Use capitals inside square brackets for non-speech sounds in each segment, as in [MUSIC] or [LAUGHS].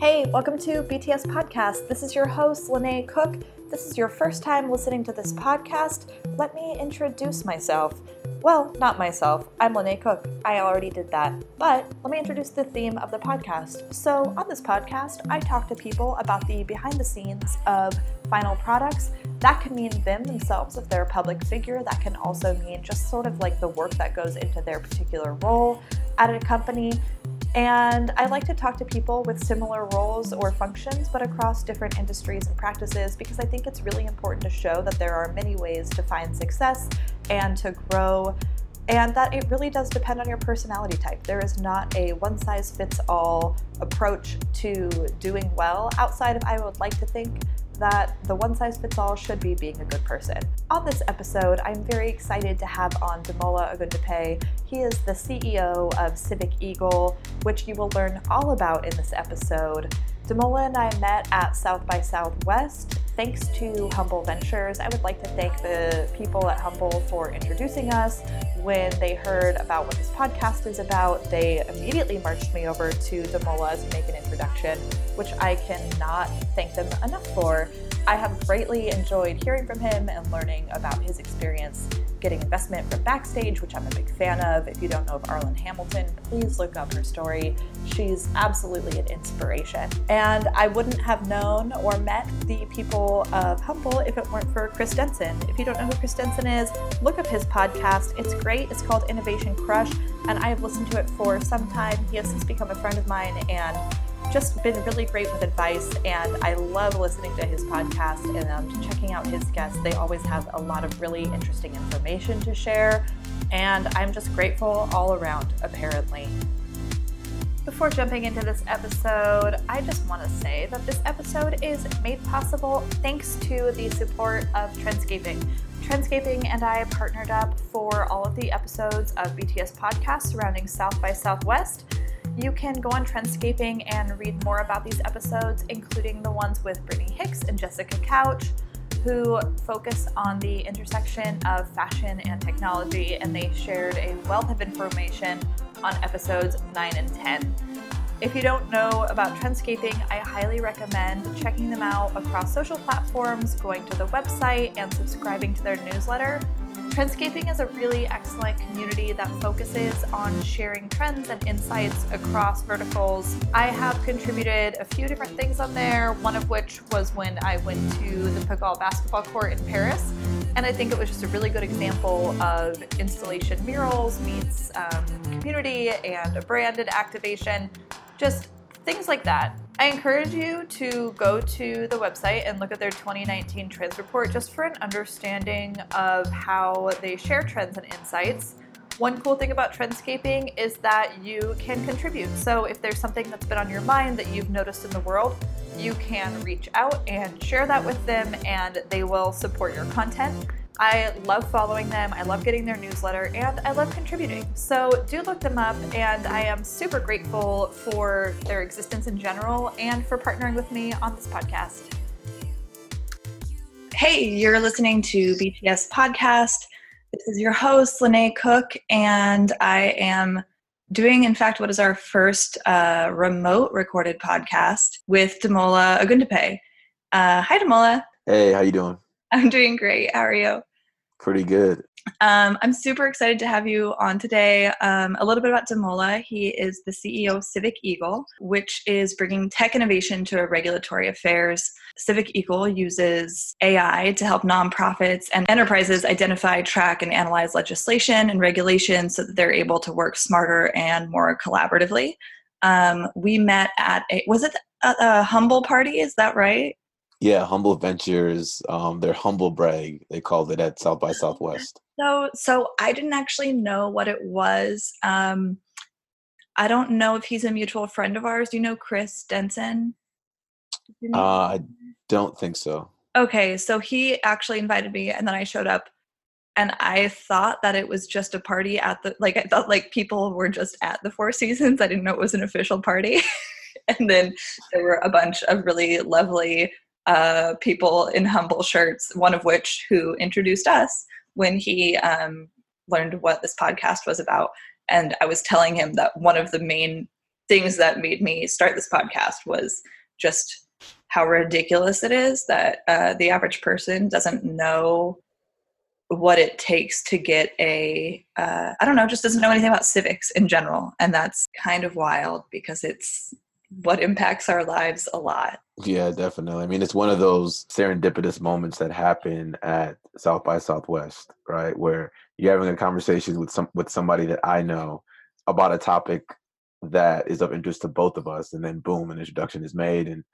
Hey, welcome to BTS Podcast. This is your host, Lene Cook. This is your first time listening to this podcast. Let me introduce myself. Well, not myself. I'm Lene Cook. I already did that. But let me introduce the theme of the podcast. So, on this podcast, I talk to people about the behind the scenes of final products. That can mean them themselves if they're a public figure. That can also mean just sort of like the work that goes into their particular role at a company. And I like to talk to people with similar roles or functions, but across different industries and practices, because I think it's really important to show that there are many ways to find success and to grow, and that it really does depend on your personality type. There is not a one size fits all approach to doing well outside of, I would like to think, that the one size fits all should be being a good person. On this episode, I'm very excited to have on Damola Ogundipe. He is the CEO of Civic Eagle, which you will learn all about in this episode. Damola and I met at South by Southwest. Thanks to Humble Ventures, I would like to thank the people at Humble for introducing us. When they heard about what this podcast is about, they immediately marched me over to Damola to make an introduction, which I cannot thank them enough for. I have greatly enjoyed hearing from him and learning about his experience getting investment from Backstage, which I'm a big fan of. If you don't know of Arlan Hamilton, please look up her story. She's absolutely an inspiration. And I wouldn't have known or met the people of Humble if it weren't for Chris Denson. If you don't know who Chris Denson is, look up his podcast. It's great. It's called Innovation Crush, and I have listened to it for some time. He has since become a friend of mine, and just been really great with advice, and I love listening to his podcast and um, checking out his guests. They always have a lot of really interesting information to share, and I'm just grateful all around, apparently. Before jumping into this episode, I just want to say that this episode is made possible thanks to the support of Trendscaping. Trendscaping and I partnered up for all of the episodes of BTS podcasts surrounding South by Southwest you can go on Trendscaping and read more about these episodes, including the ones with Brittany Hicks and Jessica Couch, who focus on the intersection of fashion and technology, and they shared a wealth of information on episodes 9 and 10. If you don't know about Trendscaping, I highly recommend checking them out across social platforms, going to the website, and subscribing to their newsletter. Trendscaping is a really excellent community that focuses on sharing trends and insights across verticals. I have contributed a few different things on there, one of which was when I went to the Pigalle basketball court in Paris. And I think it was just a really good example of installation murals meets um, community and a branded activation, just things like that. I encourage you to go to the website and look at their 2019 trends report just for an understanding of how they share trends and insights. One cool thing about Trendscaping is that you can contribute. So if there's something that's been on your mind that you've noticed in the world, you can reach out and share that with them, and they will support your content. I love following them, I love getting their newsletter, and I love contributing. So do look them up, and I am super grateful for their existence in general and for partnering with me on this podcast. Hey, you're listening to BTS Podcast. This is your host, Lene Cook, and I am doing, in fact, what is our first uh, remote recorded podcast with Damola Ogundipe. Uh, hi, Damola. Hey, how you doing? I'm doing great. How are you? Pretty good. Um, I'm super excited to have you on today. Um, a little bit about Damola. He is the CEO of Civic Eagle, which is bringing tech innovation to regulatory affairs. Civic Eagle uses AI to help nonprofits and enterprises identify, track, and analyze legislation and regulations so that they're able to work smarter and more collaboratively. Um, we met at a was it a, a humble party? Is that right? Yeah, Humble Ventures. Um, their Humble Brag, they called it at South by Southwest. So, so I didn't actually know what it was. Um, I don't know if he's a mutual friend of ours. Do you know Chris Denson? You know? Uh, I don't think so. Okay, so he actually invited me, and then I showed up, and I thought that it was just a party at the like I thought like people were just at the Four Seasons. I didn't know it was an official party. [LAUGHS] and then there were a bunch of really lovely uh, people in humble shirts, one of which who introduced us when he um, learned what this podcast was about. And I was telling him that one of the main things that made me start this podcast was just how ridiculous it is that uh, the average person doesn't know what it takes to get a uh, I don't know just doesn't know anything about civics in general and that's kind of wild because it's what impacts our lives a lot. Yeah definitely. I mean it's one of those serendipitous moments that happen at south by southwest right? Where you're having a conversation with some with somebody that i know about a topic that is of interest to both of us and then boom an introduction is made and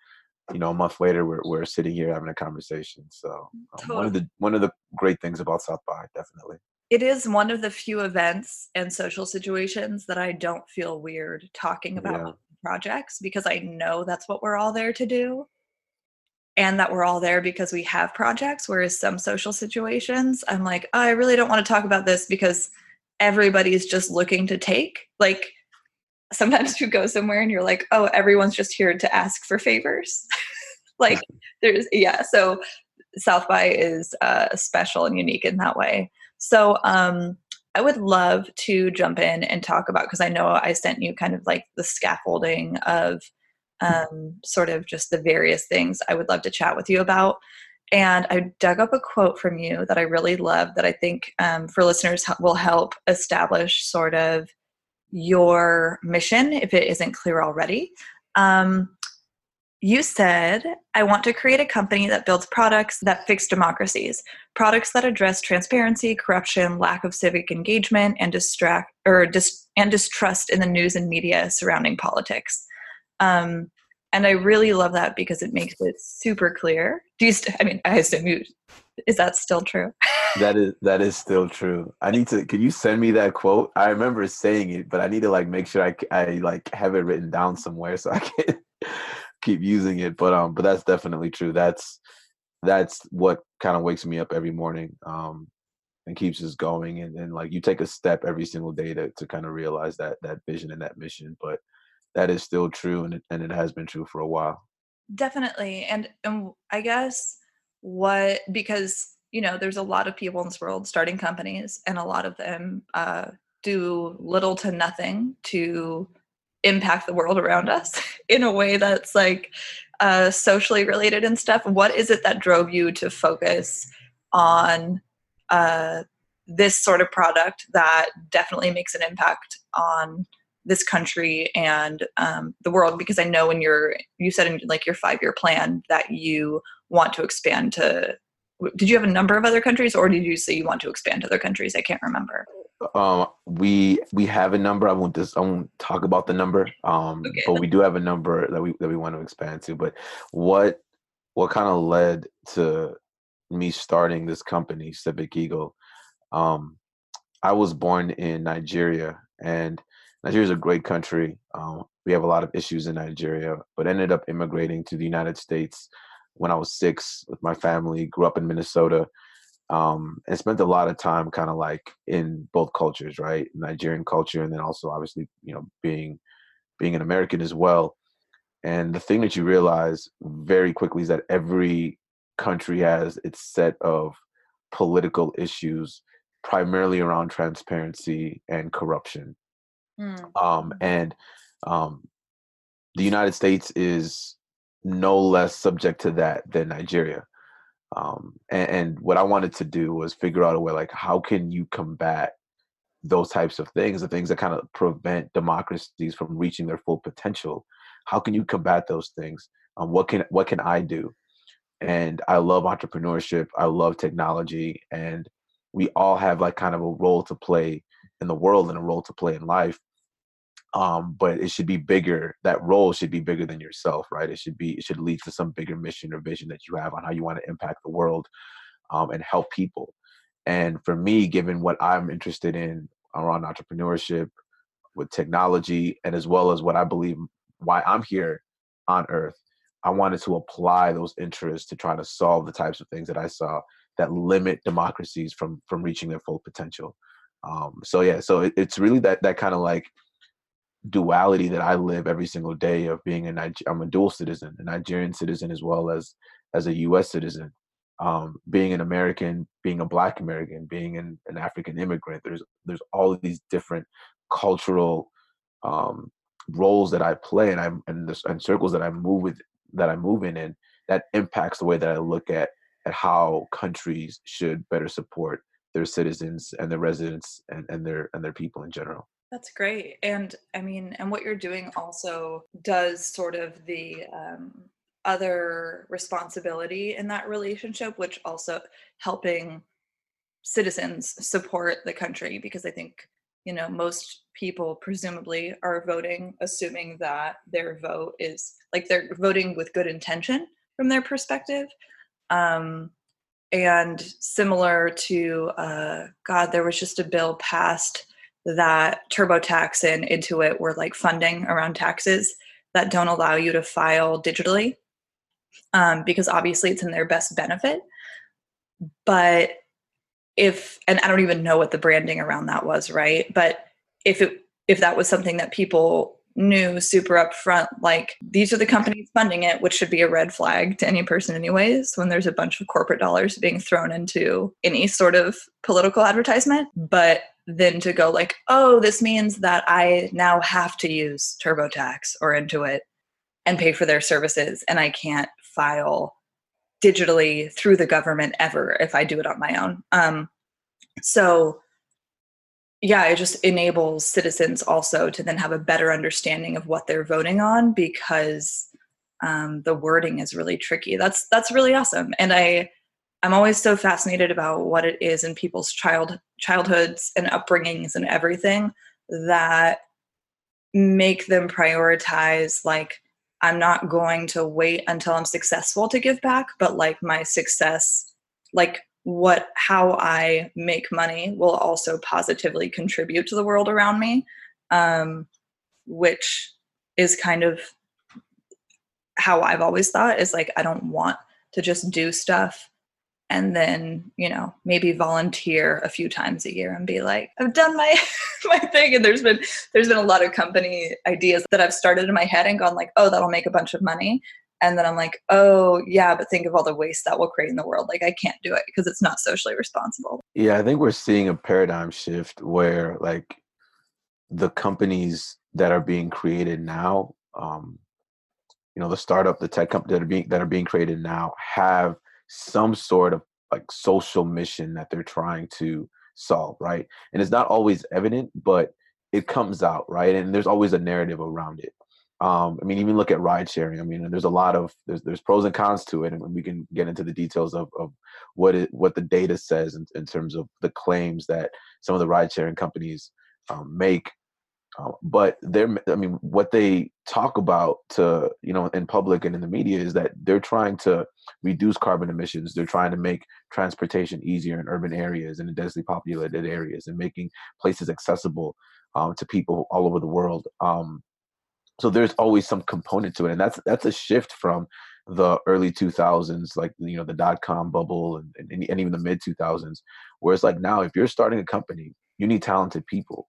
you know a month later we're, we're sitting here having a conversation. So um, totally. one of the one of the great things about south by definitely. It is one of the few events and social situations that i don't feel weird talking about. Yeah. Projects because i know that's what we're all there to do and that we're all there because we have projects whereas some social situations i'm like oh, i really don't want to talk about this because everybody's just looking to take like sometimes [LAUGHS] you go somewhere and you're like, oh, everyone's just here to ask for favors. [LAUGHS] like [LAUGHS] there's yeah, so South by is uh, special and unique in that way. So um, I would love to jump in and talk about because I know I sent you kind of like the scaffolding of um, sort of just the various things I would love to chat with you about. And I dug up a quote from you that I really love that I think um, for listeners will help establish sort of your mission if it isn't clear already. Um, you said, I want to create a company that builds products that fix democracies, products that address transparency, corruption, lack of civic engagement, and distract or dis- and distrust in the news and media surrounding politics. Um, and I really love that because it makes it super clear. Do you? St- I mean, I assume you. Is that still true? [LAUGHS] that is that is still true. I need to. Can you send me that quote? I remember saying it, but I need to like make sure I I like have it written down somewhere so I can [LAUGHS] keep using it. But um, but that's definitely true. That's that's what kind of wakes me up every morning. Um, and keeps us going and, and like you take a step every single day to, to kind of realize that that vision and that mission but that is still true and it, and it has been true for a while definitely and, and i guess what because you know there's a lot of people in this world starting companies and a lot of them uh, do little to nothing to impact the world around us [LAUGHS] in a way that's like uh, socially related and stuff. What is it that drove you to focus on uh, this sort of product that definitely makes an impact on this country and um, the world? Because i know when you're you said in like your five year plan that you want to expand to did you have a number of other countries or did you say you want to expand to other countries? I can't remember um, we we have a number i won't just i won't talk about the number um, okay. but we do have a number that we that we want to expand to but what what kind of led to me starting this company civic eagle um, i was born in nigeria and Nigeria is a great country. Um, we have a lot of issues in Nigeria, but ended up immigrating to the United States when I was six with my family. Grew up in Minnesota, um, and spent a lot of time kind of like in both cultures, right? Nigerian culture, and then also obviously, you know, being being an American as well. And the thing that you realize very quickly is that every country has its set of political issues, primarily around transparency and corruption. Mm. Um, and um, the United States is no less subject to that than Nigeria. Um, and, and, what I wanted to do was figure out a way like how can you combat those types of things, the things that kind of prevent democracies from reaching their full potential. How can you combat those things? Um, what can what can I do? And I love entrepreneurship. I love technology, and we all have like kind of a role to play in the world and a role to play in life um, but it should be bigger. That role should be bigger than yourself, right? It should be it should lead to some bigger mission or vision that you have on how you want to impact the world um, and help people. And for me, given what I'm interested in around entrepreneurship, with technology, and as well as what I believe why I'm here on Earth, I wanted to apply those interests to try to solve the types of things that I saw that limit democracies from from reaching their full potential. Um, so yeah, so it, it's really that that kind of like duality that I live every single day of being a Niger- I'm a dual citizen, a Nigerian citizen as well as as a U.S. citizen. Um, being an American, being a Black American, being an, an African immigrant. There's there's all these different cultural um, roles that I play and I'm and the and circles that I move with that I move in, that impacts the way that I look at at how countries should better support their citizens and their residents and, and their and their people in general. That's great. And I mean, and what you're doing also does sort of the um, other responsibility in that relationship, which also helping citizens support the country because I think, you know, most people presumably are voting assuming that their vote is like they're voting with good intention from their perspective. Um, and similar to uh, God, there was just a bill passed that TurboTax and Intuit were like funding around taxes that don't allow you to file digitally um, because obviously it's in their best benefit. But if and I don't even know what the branding around that was, right? But if it if that was something that people knew super upfront, like these are the companies funding it, which should be a red flag to any person, anyways, when there's a bunch of corporate dollars being thrown into any sort of political advertisement. But then to go like, oh, this means that I now have to use TurboTax or Intuit and pay for their services, and I can't file digitally through the government ever if I do it on my own. Um, so yeah, it just enables citizens also to then have a better understanding of what they're voting on because um, the wording is really tricky. That's that's really awesome, and I I'm always so fascinated about what it is in people's child childhoods and upbringings and everything that make them prioritize like I'm not going to wait until I'm successful to give back, but like my success, like what how I make money will also positively contribute to the world around me, um, which is kind of how I've always thought is like I don't want to just do stuff and then you know maybe volunteer a few times a year and be like i've done my [LAUGHS] my thing. And there's been there's been a lot of company ideas that i've started in my head and gone like oh that'll make a bunch of money. And then i'm like oh yeah but think of all the waste that will create in the world. Like i can't do it because it's not socially responsible. Yeah i think we're seeing a paradigm shift where like the companies that are being created now um you know the startup the tech companies that are being that are being created now have some sort of like social mission that they're trying to solve, right? And it's not always evident, but it comes out, right? And there's always a narrative around it. Um, I mean, even look at ride sharing. I mean, there's a lot of there's there's pros and cons to it, and we can get into the details of, of what it what the data says in, in terms of the claims that some of the ride sharing companies um, make uh, but they're, I mean, what they talk about to, you know, in public and in the media is that they're trying to reduce carbon emissions. They're trying to make transportation easier in urban areas and in densely populated areas and making places accessible um, to people all over the world. Um, so there's always some component to it. And that's, that's a shift from the early 2000s, like, you know, the dot com bubble and, and, and even the mid 2000s, where it's like now, if you're starting a company, you need talented people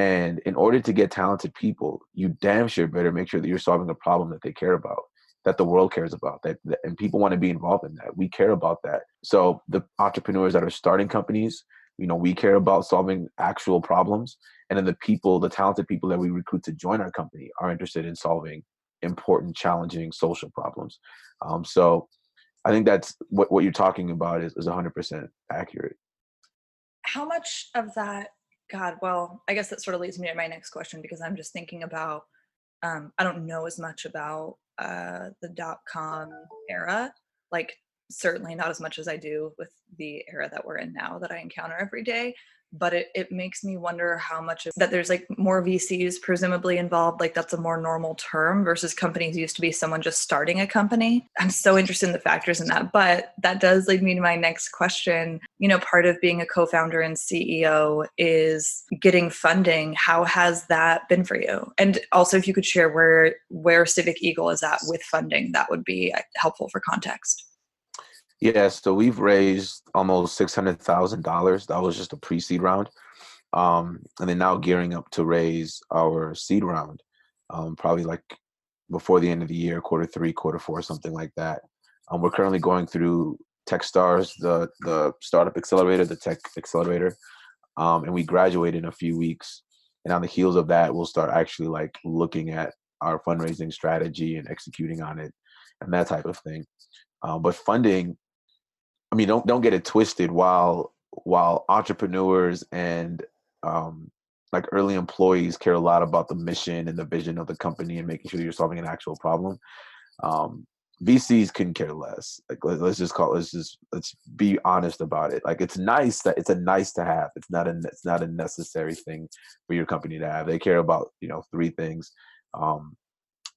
and in order to get talented people, you damn sure better make sure that you're solving a problem that they care about, that the world cares about, that, that and people want to be involved in that. We care about that. So the entrepreneurs that are starting companies, you know, we care about solving actual problems. And then the people, the talented people that we recruit to join our company are interested in solving important, challenging social problems. Um, so I think that's what, what you're talking about is, is 100% accurate. How much of that God, well, I guess that sort of leads me to my next question because I'm just thinking about um, I don't know as much about uh, the dot com era, like certainly not as much as I do with the era that we're in now that I encounter every day but it, it makes me wonder how much of that there's like more VCs presumably involved. Like that's a more normal term versus companies used to be someone just starting a company. I'm so interested in the factors in that. But that does lead me to my next question. You know, part of being a co founder and CEO is getting funding. How has that been for you? And also, if you could share where where Civic Eagle is at with funding, that would be uh, helpful for context. Yeah, so we've raised almost six hundred thousand dollars. That was just a pre-seed round, um, and then now gearing up to raise our seed round, um, probably like before the end of the year, quarter three, quarter four, something like that. Um, we're currently going through TechStars, the the startup accelerator, the tech accelerator, um, and we graduate in a few weeks. and on the heels of that we'll start actually like looking at our fundraising strategy and executing on it and that type of thing um, but funding i mean don't don't get it twisted while while entrepreneurs and um, like early employees care a lot about the mission and the vision of the company and making sure you're solving an actual problem um, VCs couldn't care less. Like let, us just call let's just let's be honest about it. Like it's nice that it's a nice to have. It's not a it's not a necessary thing for your company to have. They care about you know three things. Um,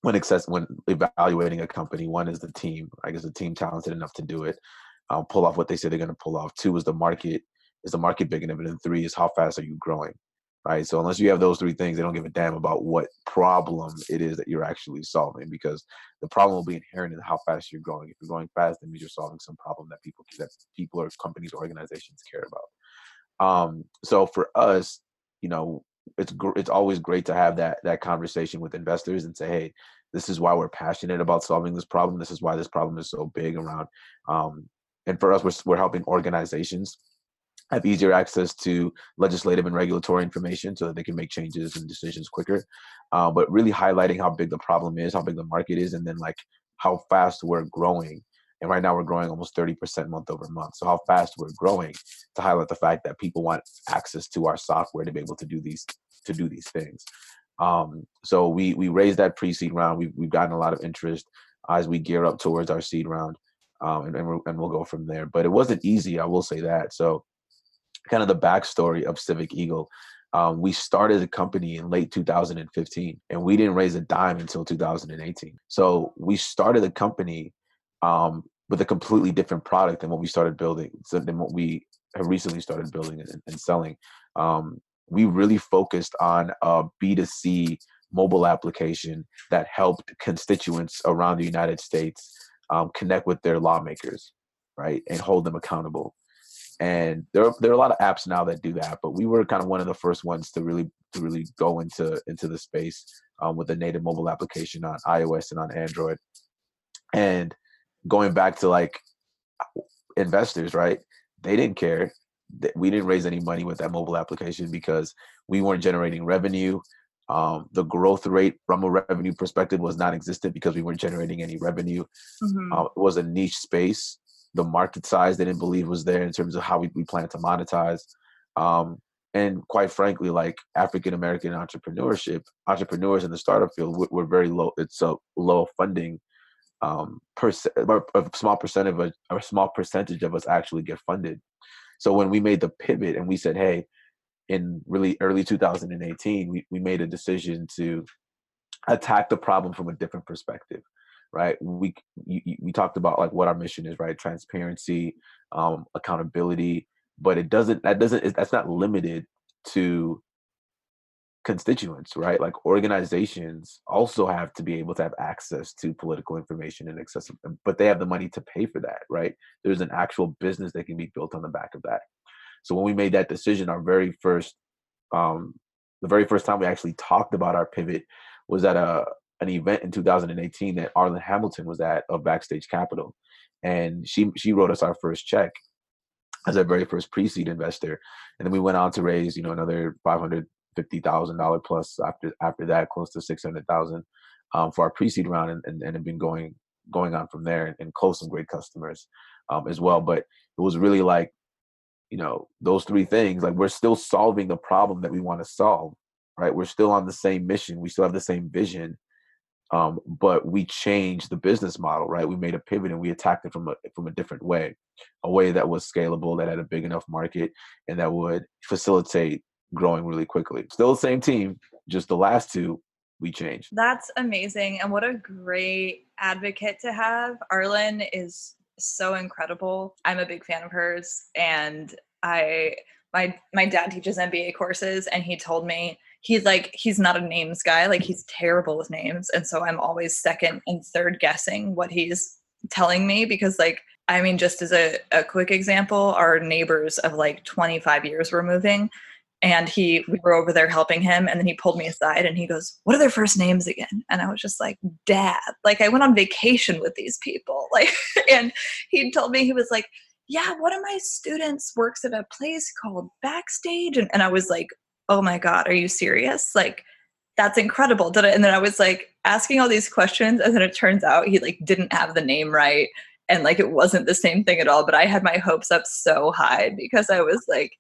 when access when evaluating a company, one is the team. Like guess the team talented enough to do it? Um, pull off what they say they're going to pull off. Two is the market. Is the market big enough? And three is how fast are you growing? right? So unless you have those three things, they don't give a damn about what problem it is that you're actually solving because the problem will be inherent in how fast you're growing. If you're growing fast, that means you're solving some problem that people that people or companies or organizations care about. Um, so for us, you know, it's gr- it's always great to have that that conversation with investors and say, hey, this is why we're passionate about solving this problem. This is why this problem is so big around. Um, and for us, we're, we're helping organizations have easier access to legislative and regulatory information so that they can make changes and decisions quicker. Uh, but really highlighting how big the problem is, how big the market is, and then like how fast we're growing. And right now we're growing almost 30% month over month. So how fast we're growing to highlight the fact that people want access to our software to be able to do these to do these things. Um, so we we raised that pre-seed round. We've we've gotten a lot of interest as we gear up towards our seed round. Um, and, and, and we'll go from there. But it wasn't easy, I will say that. So kind of the backstory of Civic Eagle. Um, we started the company in late 2015 and we didn't raise a dime until 2018. So we started the company um, with a completely different product than what we started building, so than what we have recently started building and, and selling. Um, we really focused on a B2C mobile application that helped constituents around the United States um, connect with their lawmakers, right, and hold them accountable. And there are, there are a lot of apps now that do that but we were kind of one of the first ones to really to really go into into the space um, with a native mobile application on ios and on android. And going back to like investors right they didn't care. We didn't raise any money with that mobile application because we weren't generating revenue um, the growth rate from a revenue perspective was non-existent because we weren't generating any revenue mm-hmm. uh, it was a niche space the market size they didn't believe was there in terms of how we, we plan to monetize. Um, and quite frankly, like African American entrepreneurship, entrepreneurs in the startup field, we're, we're very low. It's a low funding. Um, percent, a small percentage of a, a small percentage of us actually get funded. So when we made the pivot and we said, hey, in really early 2018, we, we made a decision to attack the problem from a different perspective right? We we talked about like what our mission is right? Transparency um accountability but it doesn't that doesn't that's not limited to constituents right? Like organizations also have to be able to have access to political information and accessible but they have the money to pay for that right? There's an actual business that can be built on the back of that so when we made that decision our very first um the very first time we actually talked about our pivot was at a an event in 2018 that Arlan Hamilton was at of Backstage Capital, and she she wrote us our first check as our very first pre-seed investor, and then we went on to raise you know another five hundred fifty thousand dollar plus after after that, close to six hundred thousand um, for our pre-seed round, and, and and have been going going on from there and, and close some great customers um, as well. But it was really like you know those three things like we're still solving the problem that we want to solve right we're still on the same mission we still have the same vision um, but we changed the business model, right? We made a pivot and we attacked it from a from a different way, a way that was scalable, that had a big enough market, and that would facilitate growing really quickly. Still the same team, just the last two we changed. That's amazing, and what a great advocate to have. Arlan is so incredible. I'm a big fan of hers, and I my my dad teaches MBA courses, and he told me he's like he's not a names guy like he's terrible with names and so i'm always second and third guessing what he's telling me because like i mean just as a, a quick example our neighbors of like 25 years were moving and he we were over there helping him and then he pulled me aside and he goes what are their first names again and i was just like dad like i went on vacation with these people [LAUGHS] like and he told me he was like yeah one of my students works at a place called backstage and, and i was like oh my God, are you serious? Like, that's incredible. Did? And then I was like asking all these questions, and then it turns out he like didn't have the name right, and like it wasn't the same thing at all. But I had my hopes up so high because I was like,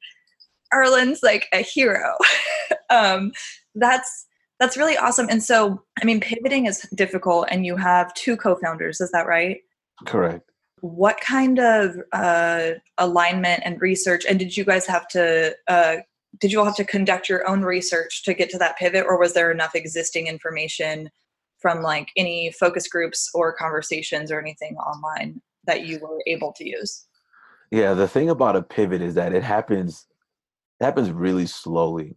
Arlan's like a hero. [LAUGHS] um, that's that's really awesome. And so, I mean, pivoting is difficult, and you have two co-founders. Is that right? Correct. What kind of uh, alignment and research? And did you guys have to uh, did you all have to conduct your own research to get to that pivot or was there enough existing information from like any focus groups or conversations or anything online that you were able to use yeah the thing about a pivot is that it happens it happens really slowly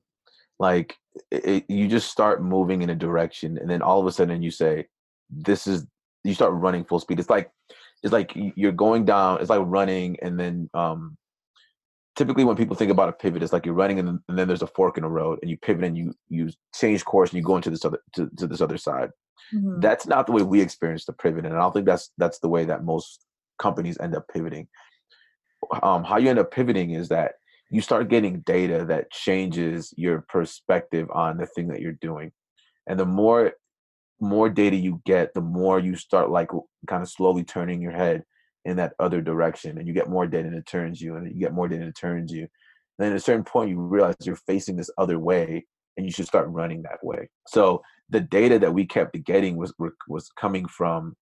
like it, you just start moving in a direction and then all of a sudden you say this is you start running full speed it's like it's like you're going down it's like running and then um typically when people think about a pivot, it's like you're running and, and then there's a fork in the road and you pivot and you you change course and you go into this other to, to this other side. Mm-hmm. That's not the way we experience the pivot, and I don't think that's that's the way that most companies end up pivoting. Um, how you end up pivoting is that you start getting data that changes your perspective on the thing that you're doing, and the more more data you get, the more you start like kind of slowly turning your head in that other direction and you get more data and it turns you and you get more data and it turns you. And then at a certain point you realize you're facing this other way and you should start running that way. So the data that we kept getting was was coming from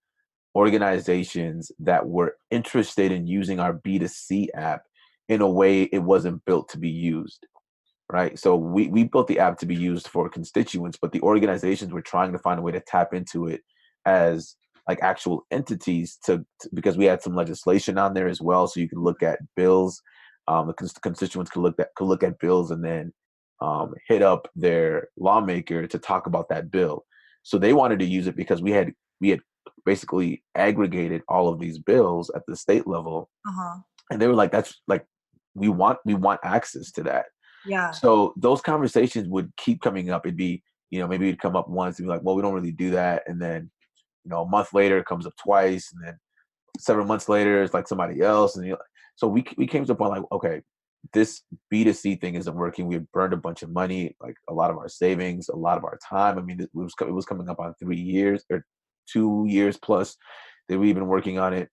organizations that were interested in using our b2c app in a way it wasn't built to be used right so we, we built the app to be used for constituents but the organizations were trying to find a way to tap into it as like actual entities to, to, because we had some legislation on there as well so you can look at bills um, the constituents could look at could look at bills and then um, hit up their lawmaker to talk about that bill so they wanted to use it because we had we had basically aggregated all of these bills at the state level uh-huh. and they were like that's like we want we want access to that. Yeah. So those conversations would keep coming up. It'd be you know maybe it'd come up once and be like well we don't really do that. And then you know, a month later it comes up twice, and then several months later it's like somebody else, and you know, so we we came to a point like, okay, this B2C thing isn't working. We've burned a bunch of money, like a lot of our savings, a lot of our time. I mean, it was it was coming up on three years or two years plus that we've been working on it,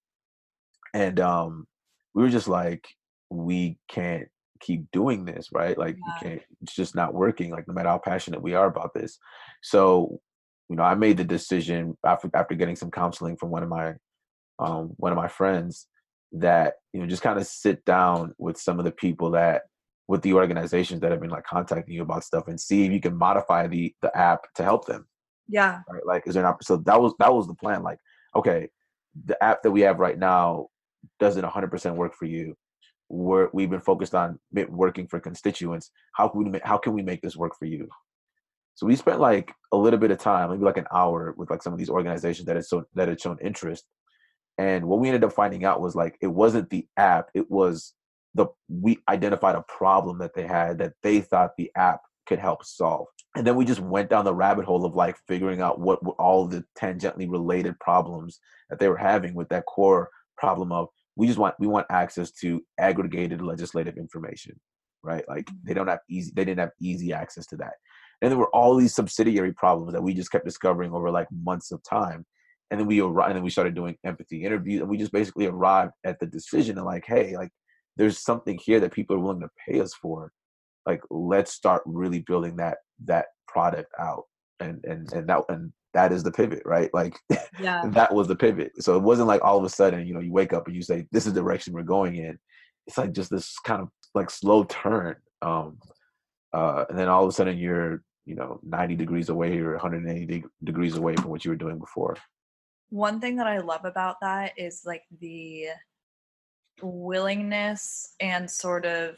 and um, we were just like, we can't keep doing this, right? Like, yeah. we can't. It's just not working. Like, no matter how passionate we are about this, so you know, I made the decision after after getting some counseling from one of my um, one of my friends that you know just kind of sit down with some of the people that with the organizations that have been like contacting you about stuff and see if you can modify the the app to help them. Yeah. Right. Like, is there an so that was that was the plan. Like, okay, the app that we have right now doesn't 100% work for you. We're, we've been focused on working for constituents. How can we how can we make this work for you? So we spent like a little bit of time, maybe like an hour, with like some of these organizations that had so that had shown interest. And what we ended up finding out was like it wasn't the app; it was the we identified a problem that they had that they thought the app could help solve. And then we just went down the rabbit hole of like figuring out what all the tangentially related problems that they were having with that core problem of we just want we want access to aggregated legislative information right? Like they mm-hmm. don't have easy they didn't have easy access to that. And there were all these subsidiary problems that we just kept discovering over like months of time. And then we arrived and then we started doing empathy interviews and we just basically arrived at the decision of like hey like there's something here that people are willing to pay us for. Like let's start really building that that product out. And and and that and that is the pivot right? Like yeah. [LAUGHS] that was the pivot. So it wasn't like all of a sudden you know you wake up and you say this is the direction we're going in. It's like just this kind of like slow turn um uh and then all of a sudden you're you know 90 degrees away or 180 de- degrees away from what you were doing before. One thing that i love about that is like the willingness and sort of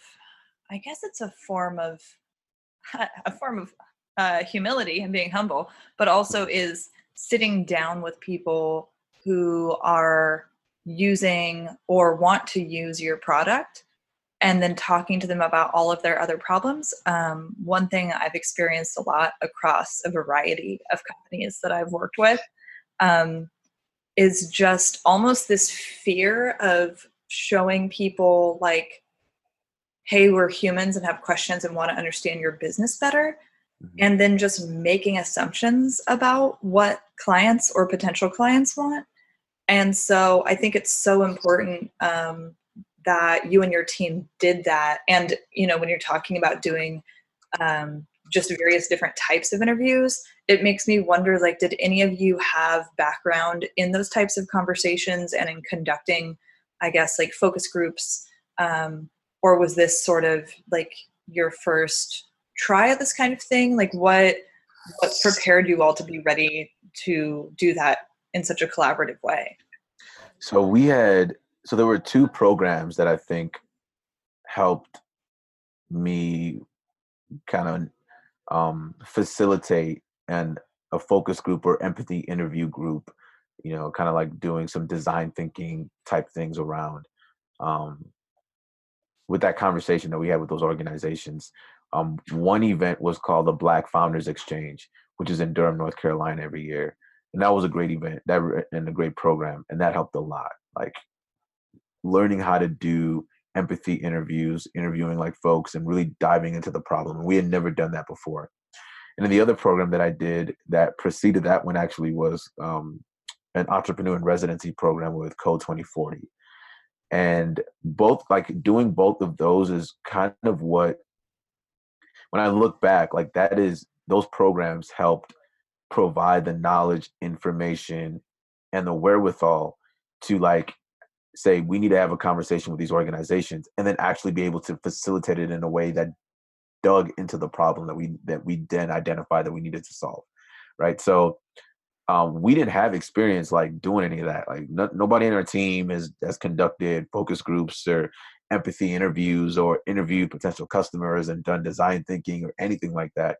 i guess it's a form of [LAUGHS] a form of uh, humility and being humble but also is sitting down with people who are using or want to use your product and then talking to them about all of their other problems. Um, one thing I've experienced a lot across a variety of companies that I've worked with um, is just almost this fear of showing people like hey, we're humans and have questions and want to understand your business better. Mm-hmm. And then just making assumptions about what clients or potential clients want. And so I think it's so important um, that you and your team did that. And, you know, when you're talking about doing um, just various different types of interviews, it makes me wonder like, did any of you have background in those types of conversations and in conducting, I guess, like focus groups? Um, or was this sort of like your first try this kind of thing? Like, what what prepared you all to be ready to do that in such a collaborative way? So we had so there were two programs that I think helped me kind of um, facilitate and a focus group or empathy interview group you know kind of like doing some design thinking type things around um, with that conversation that we had with those organizations um, one event was called the black founders exchange which is in durham north carolina every year. And that was a great event that and a great program and that helped a lot. Like learning how to do empathy interviews interviewing like folks and really diving into the problem. We had never done that before. And then the other program that i did that preceded that one actually was um, an entrepreneur in residency program with code 2040 and both like doing both of those is kind of what when i look back like that is those programs helped provide the knowledge information and the wherewithal to like say we need to have a conversation with these organizations and then actually be able to facilitate it in a way that dug into the problem that we that we then identified that we needed to solve right? So um, we didn't have experience like doing any of that. Like no, nobody in our team has has conducted focus groups or empathy interviews or interviewed potential customers and done design thinking or anything like that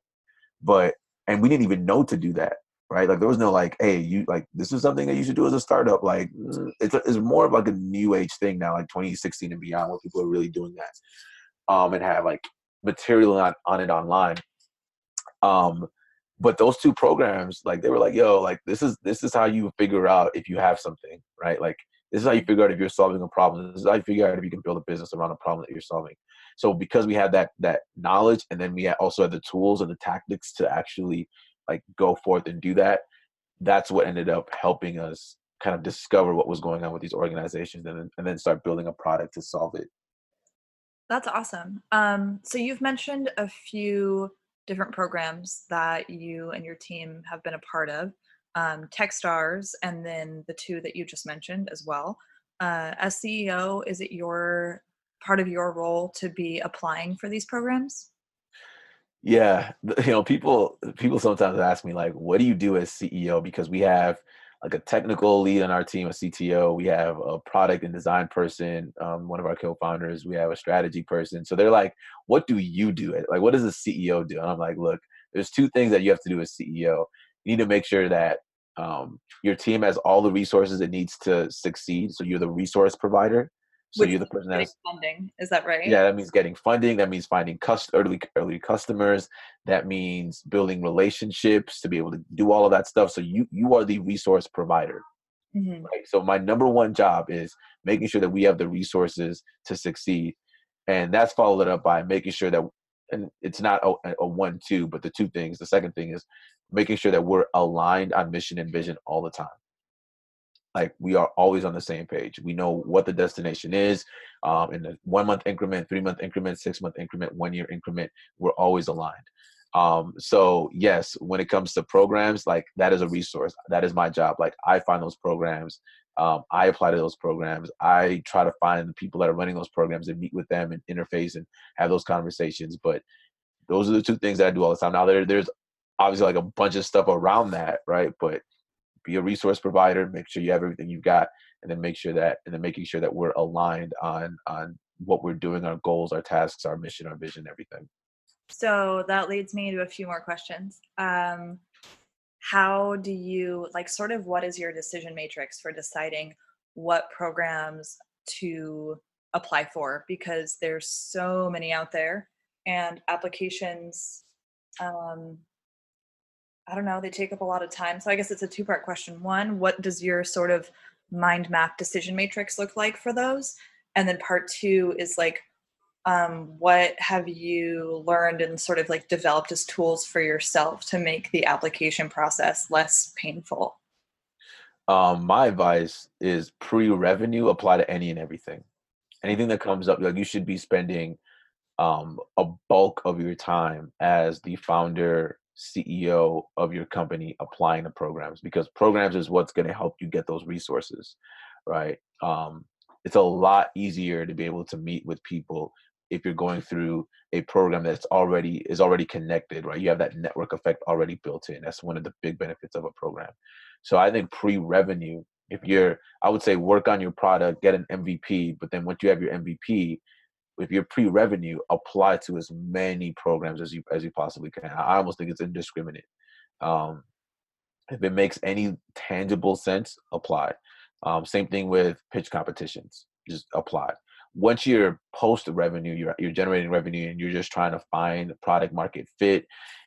but and we didn't even know to do that right? Like there was no like, hey, you like this is something that you should do as a startup. Like mm, it's a, it's more of like a new age thing now, like 2016 and beyond, where people are really doing that, um, and have like material on, on it online. Um, but those two programs, like they were like, yo, like this is this is how you figure out if you have something, right? Like this is how you figure out if you're solving a problem. This is how you figure out if you can build a business around a problem that you're solving. So because we had that that knowledge, and then we also had the tools and the tactics to actually like go forth and do that that's what ended up helping us kind of discover what was going on with these organizations and then, and then start building a product to solve it that's awesome um, so you've mentioned a few different programs that you and your team have been a part of um, techstars and then the two that you just mentioned as well uh, as ceo is it your part of your role to be applying for these programs yeah, [LAUGHS] you know, people people sometimes ask me like, "What do you do as CEO?" Because we have like a technical lead on our team, a CTO. We have a product and design person, um, one of our co-founders. We have a strategy person. So they're like, "What do you do? It Like, what does a CEO do?" And I'm like, "Look, there's two things that you have to do as CEO. You need to make sure that um, your team has all the resources it needs to succeed. So you're the resource provider. So you're the person that's funding. Is that right? Yeah, that means getting funding. That means finding cust- early early customers. That means building relationships to be able to do all of that stuff. So you you are the resource provider. Mm-hmm. Right. So my number one job is making sure that we have the resources to succeed, and that's followed up by making sure that, and it's not a, a one two, but the two things. The second thing is making sure that we're aligned on mission and vision all the time. Like we are always on the same page. We know what the destination is um, in the one month increment three month increment six month increment one year increment we're always aligned. Um, so yes when it comes to programs like that is a resource. That is my job. Like i find those programs um, i apply to those programs. I try to find the people that are running those programs and meet with them and interface and have those conversations. But those are the two things that i do all the time. Now there, there's obviously like a bunch of stuff around that right but be a resource provider, make sure you have everything you've got, and then make sure that and then making sure that we're aligned on on what we're doing, our goals, our tasks, our mission, our vision, everything. So that leads me to a few more questions. Um, how do you like sort of what is your decision matrix for deciding what programs to apply for? Because there's so many out there and applications um, I don't know, they take up a lot of time. So I guess it's a two part question. One, what does your sort of mind map decision matrix look like for those? And then part two is like, um, what have you learned and sort of like developed as tools for yourself to make the application process less painful? Um, my advice is pre-revenue apply to any and everything. Anything that comes up, like you should be spending um, a bulk of your time as the founder, CEO of your company applying the programs because programs is what's going to help you get those resources, right? Um, it's a lot easier to be able to meet with people if you're going through a program that's already is already connected right? You have that network effect already built in. That's one of the big benefits of a program. So i think pre-revenue if you're i would say work on your product get an mvp but then once you have your mvp if you're pre-revenue apply to as many programs as you as you possibly can. I almost think it's indiscriminate. Um, if it makes any tangible sense apply. Um, same thing with pitch competitions just apply. Once you're post revenue, you're you're generating revenue and you're just trying to find product market fit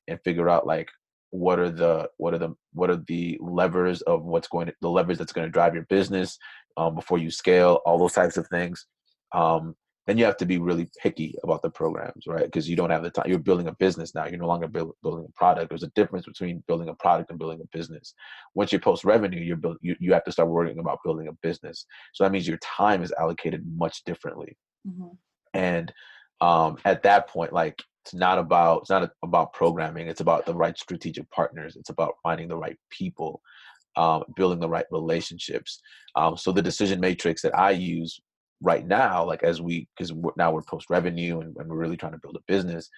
and figure out like what are the what are the what are the levers of what's going to the levers that's going to drive your business um, before you scale all those types of things. Um, then you have to be really picky about the programs, right? Because you don't have the time. You're building a business now. You're no longer build, building a product. There's a difference between building a product and building a business. Once you post revenue, you're build, you, you have to start worrying about building a business. So that means your time is allocated much differently. Mm-hmm. And um, at that point, like it's not about it's not about programming. It's about the right strategic partners. It's about finding the right people. Um, building the right relationships. Um, so the decision matrix that I use right now, like as we, because now we're post revenue and, and, we're really trying to build a business,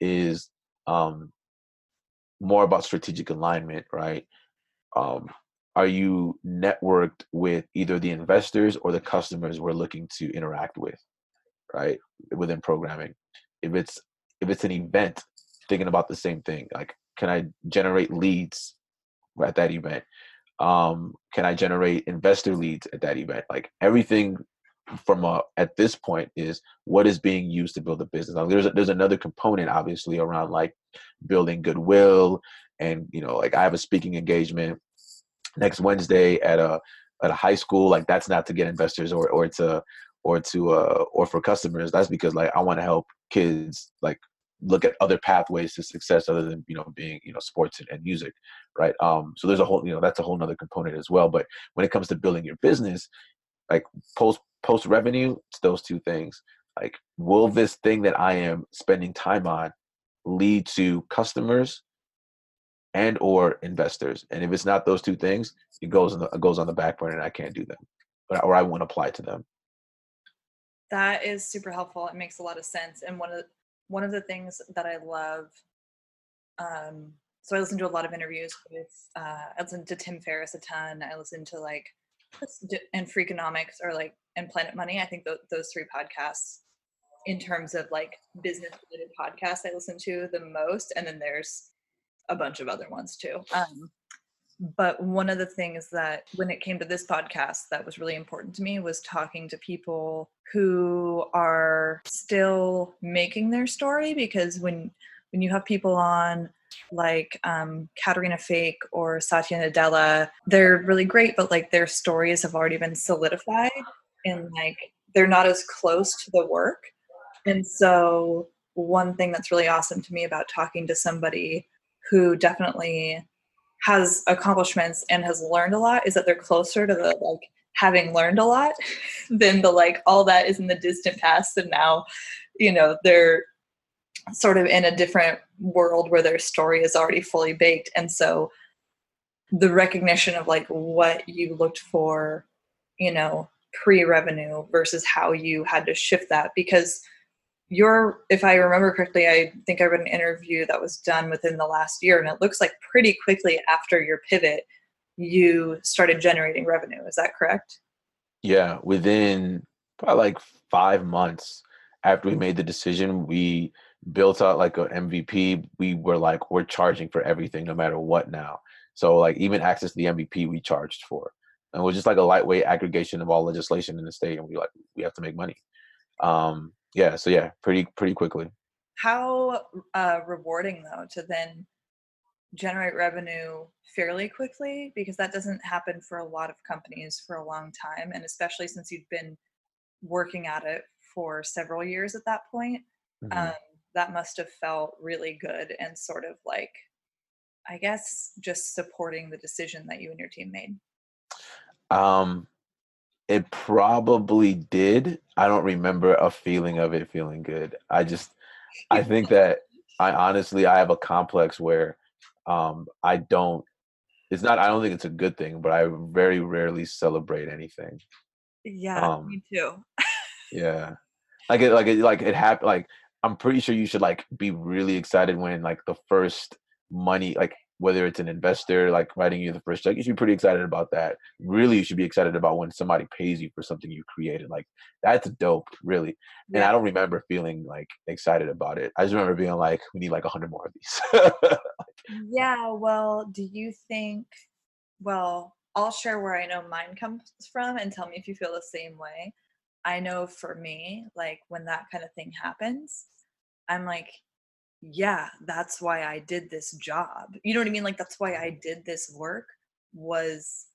is um, more about strategic alignment, right? Um, are you networked with either the investors or the customers we're looking to interact with, right? Within programming, if it's if it's an event, thinking about the same thing, like can I generate leads at that event? Um, can I generate investor leads at that event? Like everything from a at this point is what is being used to build a business. There's a, there's another component obviously around like building goodwill and you know like I have a speaking engagement next Wednesday at a at a high school. Like that's not to get investors or or to or to uh or for customers. That's because like I want to help kids like look at other pathways to success other than you know being you know sports and, and, music right? Um so there's a whole you know that's a whole nother component as well. But when it comes to building your business like post post revenue it's those two things like will this thing that i am spending time on lead to customers and or investors? And if it's not those two things it goes on the, it goes on the back burner and i can't do them but or i won't apply to them. That is super helpful. It makes a lot of sense. And one of the, one of the things that i love um so i listen to a lot of interviews with uh i listen to tim ferriss a ton. I listen to like and Freakonomics or like and Planet Money. I think th- those three podcasts, in terms of like business related podcasts, I listen to the most, and then there's a bunch of other ones too. Um, but one of the things that when it came to this podcast that was really important to me was talking to people who are still making their story because when when you have people on like um, Fake or Satya Nadella, they're really great, but like their stories have already been solidified and like they're not as close to the work. And so, one thing that's really awesome to me about talking to somebody who definitely has accomplishments and has learned a lot is that they're closer to the like having learned a lot [LAUGHS] than the like all that is in the distant past and now you know they're sort of in a different world where their story is already fully baked and so the recognition of like what you looked for you know pre-revenue versus how you had to shift that because your if i remember correctly i think i read an interview that was done within the last year and it looks like pretty quickly after your pivot you started generating revenue is that correct yeah within probably like five months after we made the decision we built out like an MVP, we were like, we're charging for everything no matter what now. So like even access to the MVP we charged for. And it was just like a lightweight aggregation of all legislation in the state and we like we have to make money. Um yeah, so yeah, pretty pretty quickly. How uh rewarding though to then generate revenue fairly quickly because that doesn't happen for a lot of companies for a long time and especially since you've been working at it for several years at that point. Mm-hmm. Um, that must have felt really good and sort of like, I guess, just supporting the decision that you and your team made. Um, it probably did. I don't remember a feeling of it feeling good. I just, I [LAUGHS] think that I honestly, I have a complex where um, I don't it's not i don't think it's a good thing but i very rarely celebrate anything yeah um, me too yeah like it like it like it happened like i'm pretty sure you should like be really excited when like the first money like whether it's an investor like writing you the first check, you should be pretty excited about that. Really, you should be excited about when somebody pays you for something you created. Like that's dope, really. Yeah. And I don't remember feeling like excited about it. I just remember being like, we need like a hundred more of these. [LAUGHS] yeah. Well, do you think? Well, I'll share where I know mine comes from, and tell me if you feel the same way. I know for me, like when that kind of thing happens, I'm like, yeah, that's why I did this job. You know what I mean? Like that's why I did this work was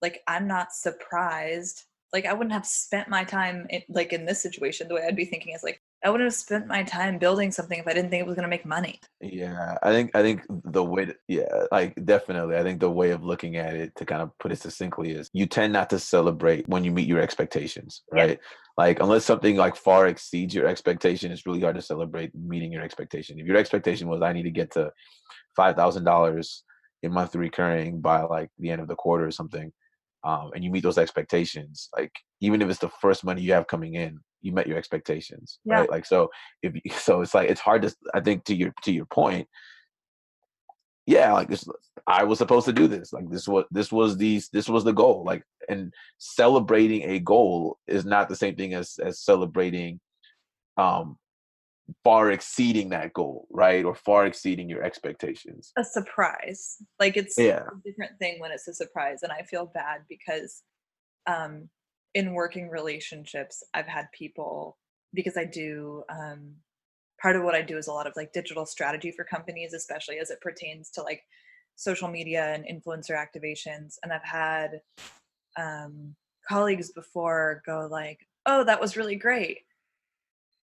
like I'm not surprised. Like I wouldn't have spent my time in, like in this situation the way I'd be thinking is like I wouldn't have spent my time building something if I didn't think it was going to make money. Yeah, I think I think the way to, yeah, like definitely I think the way of looking at it to kind of put it succinctly is you tend not to celebrate when you meet your expectations, right? Yeah. Like unless something like far exceeds your expectation, it's really hard to celebrate meeting your expectation. If your expectation was I need to get to five thousand dollars in monthly recurring by like the end of the quarter or something, um, and you meet those expectations, like even if it's the first money you have coming in, you met your expectations yeah. right like so if you, [LAUGHS] so it's like it's hard to i think to your to your point yeah like this i was supposed to do this like this was this was these this was the goal like and celebrating a goal is not the same thing as as celebrating um far exceeding that goal right or far exceeding your expectations a surprise like it's yeah. a different thing when it's a surprise and i feel bad because um in working relationships, I've had people because I do um, part of what I do is a lot of like digital strategy for companies, especially as it pertains to like social media and influencer activations. And I've had um, colleagues before go like, "Oh, that was really great,"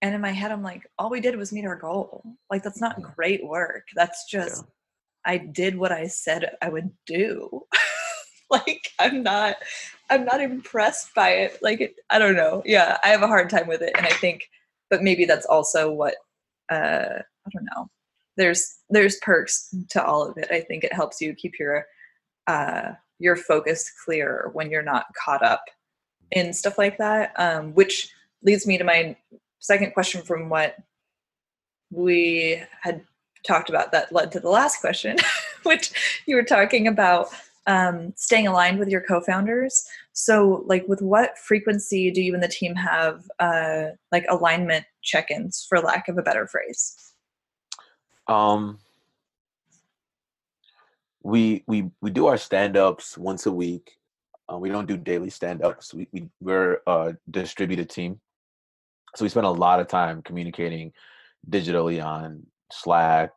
and in my head, I'm like, "All we did was meet our goal. Like that's not great work. That's just." Yeah. I did what I said I would do. [LAUGHS] like i'm not i'm not impressed by it. Like it, i don't know. Yeah i have a hard time with it and i think but maybe that's also what uh i don't know. There's there's perks to all of it. I think it helps you keep your uh your focus clear when you're not caught up in stuff like that um which leads me to my second question from what we had talked about that led to the last question [LAUGHS] which you were talking about um, staying aligned with your co-founders. So like with what frequency do you and the team have uh, like alignment check-ins for lack of a better phrase? Um we we we do our stand-ups once a week. Uh, we don't do daily stand-ups. We, we we're a distributed team. So we spend a lot of time communicating digitally on slack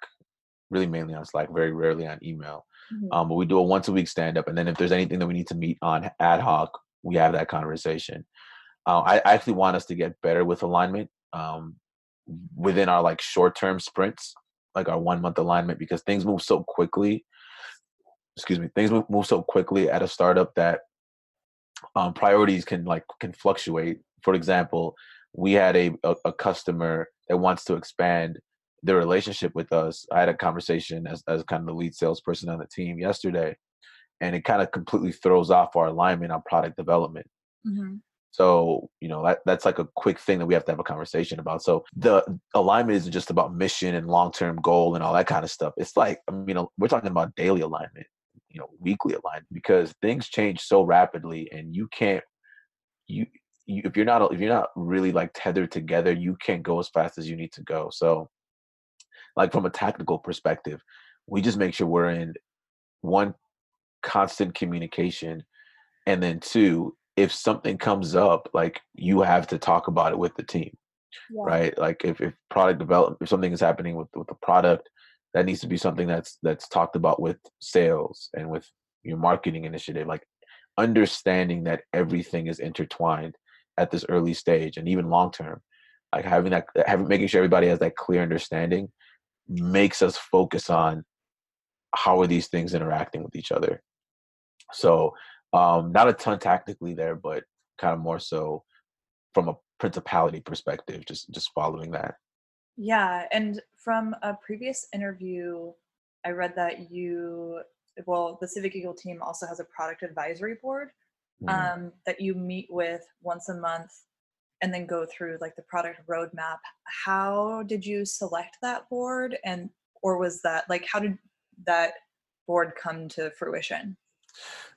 really mainly on slack very rarely on email Mm-hmm. Um, but we do a once a week stand up, and then if there's anything that we need to meet on ad hoc, we have that conversation. Uh, I actually want us to get better with alignment um, within our like short term sprints, like our one month alignment, because things move so quickly. Excuse me, things move, move so quickly at a startup that um, priorities can like can fluctuate. For example, we had a, a, a customer that wants to expand their relationship with us. I had a conversation as, as kind of the lead salesperson on the team yesterday, and it kind of completely throws off our alignment on product development. Mm-hmm. So, you know, that, that's like a quick thing that we have to have a conversation about. So the alignment isn't just about mission and long-term goal and all that kind of stuff. It's like, I mean, we're talking about daily alignment, you know, weekly alignment because things change so rapidly and you can't, you, you if you're not, if you're not really like tethered together, you can't go as fast as you need to go. So like from a tactical perspective, we just make sure we're in one constant communication and then two if something comes up like you have to talk about it with the team yeah. right like if, if product development if something is happening with with the product that needs to be something that's that's talked about with sales and with your marketing initiative like understanding that everything is intertwined at this early stage and even long term like having that having making sure everybody has that clear understanding makes us focus on how are these things interacting with each other so um not a ton tactically there but kind of more so from a principality perspective just just following that yeah and from a previous interview i read that you well the civic eagle team also has a product advisory board mm-hmm. um, that you meet with once a month and then go through like the product roadmap how did you select that board and or was that like how did that board come to fruition?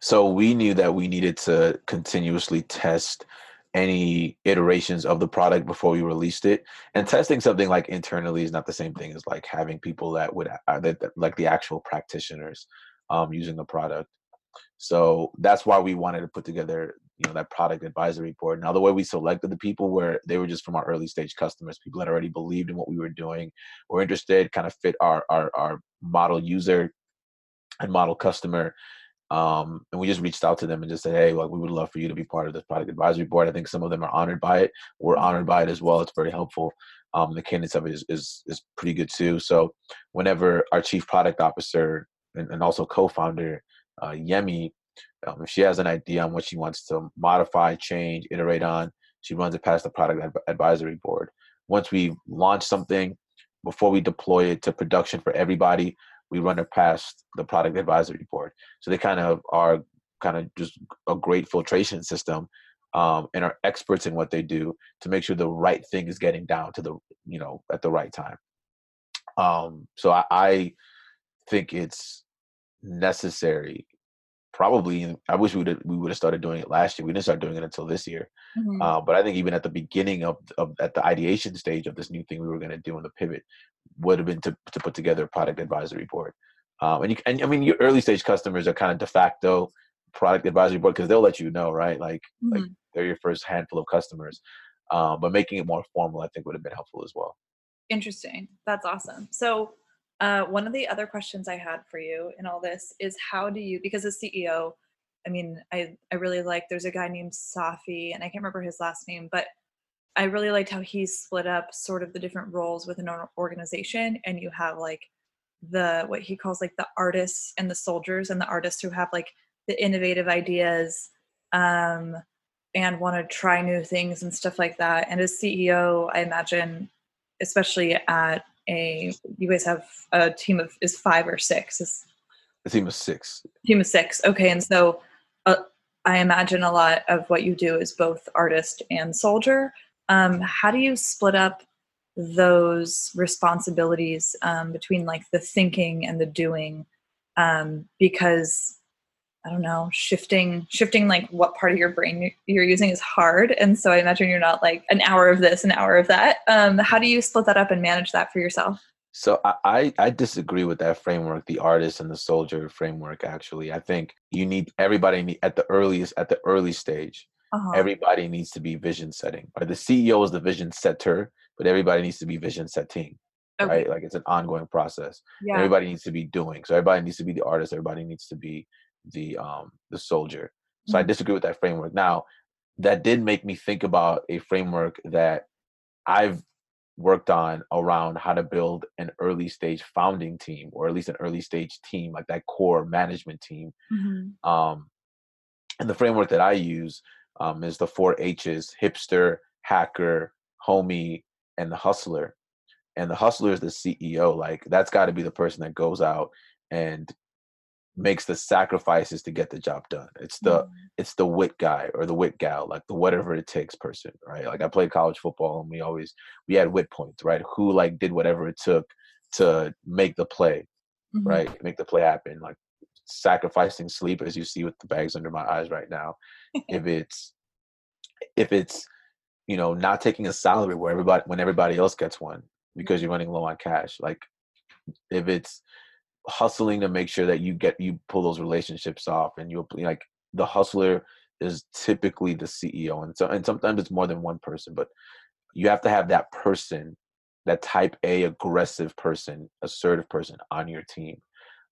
So we knew that we needed to continuously test any iterations of the product before we released it and testing something like internally is not the same thing as like having people that would uh, that, that like the actual practitioners um, using the product. So that's why we wanted to put together you know that product advisory board. Now the way we selected the people were they were just from our early stage customers people that already believed in what we were doing were interested kind of fit our our, our model user and model customer um, and we just reached out to them and just said hey like we would love for you to be part of this product advisory board. I think some of them are honored by it we're honored by it as well it's very helpful. Um, the cadence of it is, is is pretty good too. So whenever our chief product officer and, and also co-founder uh, yemi um, if she has an idea on what she wants to modify, change, iterate on, she runs it past the product advisory board. Once we launch something, before we deploy it to production for everybody, we run it past the product advisory board. So they kind of are kind of just a great filtration system um, and are experts in what they do to make sure the right thing is getting down to the you know at the right time. Um, so I, I think it's necessary probably I wish we would we would have started doing it last year. We didn't start doing it until this year. Mm-hmm. Uh, but I think even at the beginning of, of at the ideation stage of this new thing we were going to do in the pivot would have been to to put together a product advisory board. Um, and you and I mean your early stage customers are kind of de facto product advisory board because they'll let you know, right? Like mm-hmm. like they're your first handful of customers. Um, but making it more formal, I think, would have been helpful as well. Interesting. That's awesome. So uh, one of the other questions I had for you in all this is how do you, because as CEO, I mean, I, I really like, there's a guy named Safi, and I can't remember his last name, but I really liked how he split up sort of the different roles within an organization. And you have like the, what he calls like the artists and the soldiers, and the artists who have like the innovative ideas um, and want to try new things and stuff like that. And as CEO, I imagine, especially at a you guys have a team of is five or six? Is a team of six. Team of six okay and so uh, i imagine a lot of what you do is both artist and soldier. Um, how do you split up those responsibilities um, between like the thinking and the doing? Um, because I don't know, shifting shifting like what part of your brain you're using is hard. And so I imagine you're not like an hour of this, an hour of that. Um, how do you split that up and manage that for yourself? So I, I disagree with that framework, the artist and the soldier framework. Actually, I think you need everybody at the earliest at the early stage. Uh-huh. Everybody needs to be vision setting. Right? The CEO is the vision setter, but everybody needs to be vision setting. Okay. Right? Like it's an ongoing process. Yeah. Everybody needs to be doing. So everybody needs to be the artist. Everybody needs to be the um the soldier. So mm-hmm. I disagree with that framework. Now, that did make me think about a framework that I've worked on around how to build an early stage founding team or at least an early stage team like that core management team mm-hmm. um, and the framework that i use um, is the four h's hipster hacker homie and the hustler and the hustler is the ceo like that's got to be the person that goes out and makes the sacrifices to get the job done. It's the mm-hmm. it's the wit guy or the wit gal, like the whatever it takes person, right? Like I played college football and we always we had wit points, right? Who like did whatever it took to make the play, mm-hmm. right? Make the play happen. Like sacrificing sleep as you see with the bags under my eyes right now. [LAUGHS] if it's if it's you know not taking a salary where everybody when everybody else gets one because you're running low on cash like if it's hustling to make sure that you get you pull those relationships off and you like the hustler is typically the CEO and so and sometimes it's more than one person but you have to have that person that type A aggressive person assertive person on your team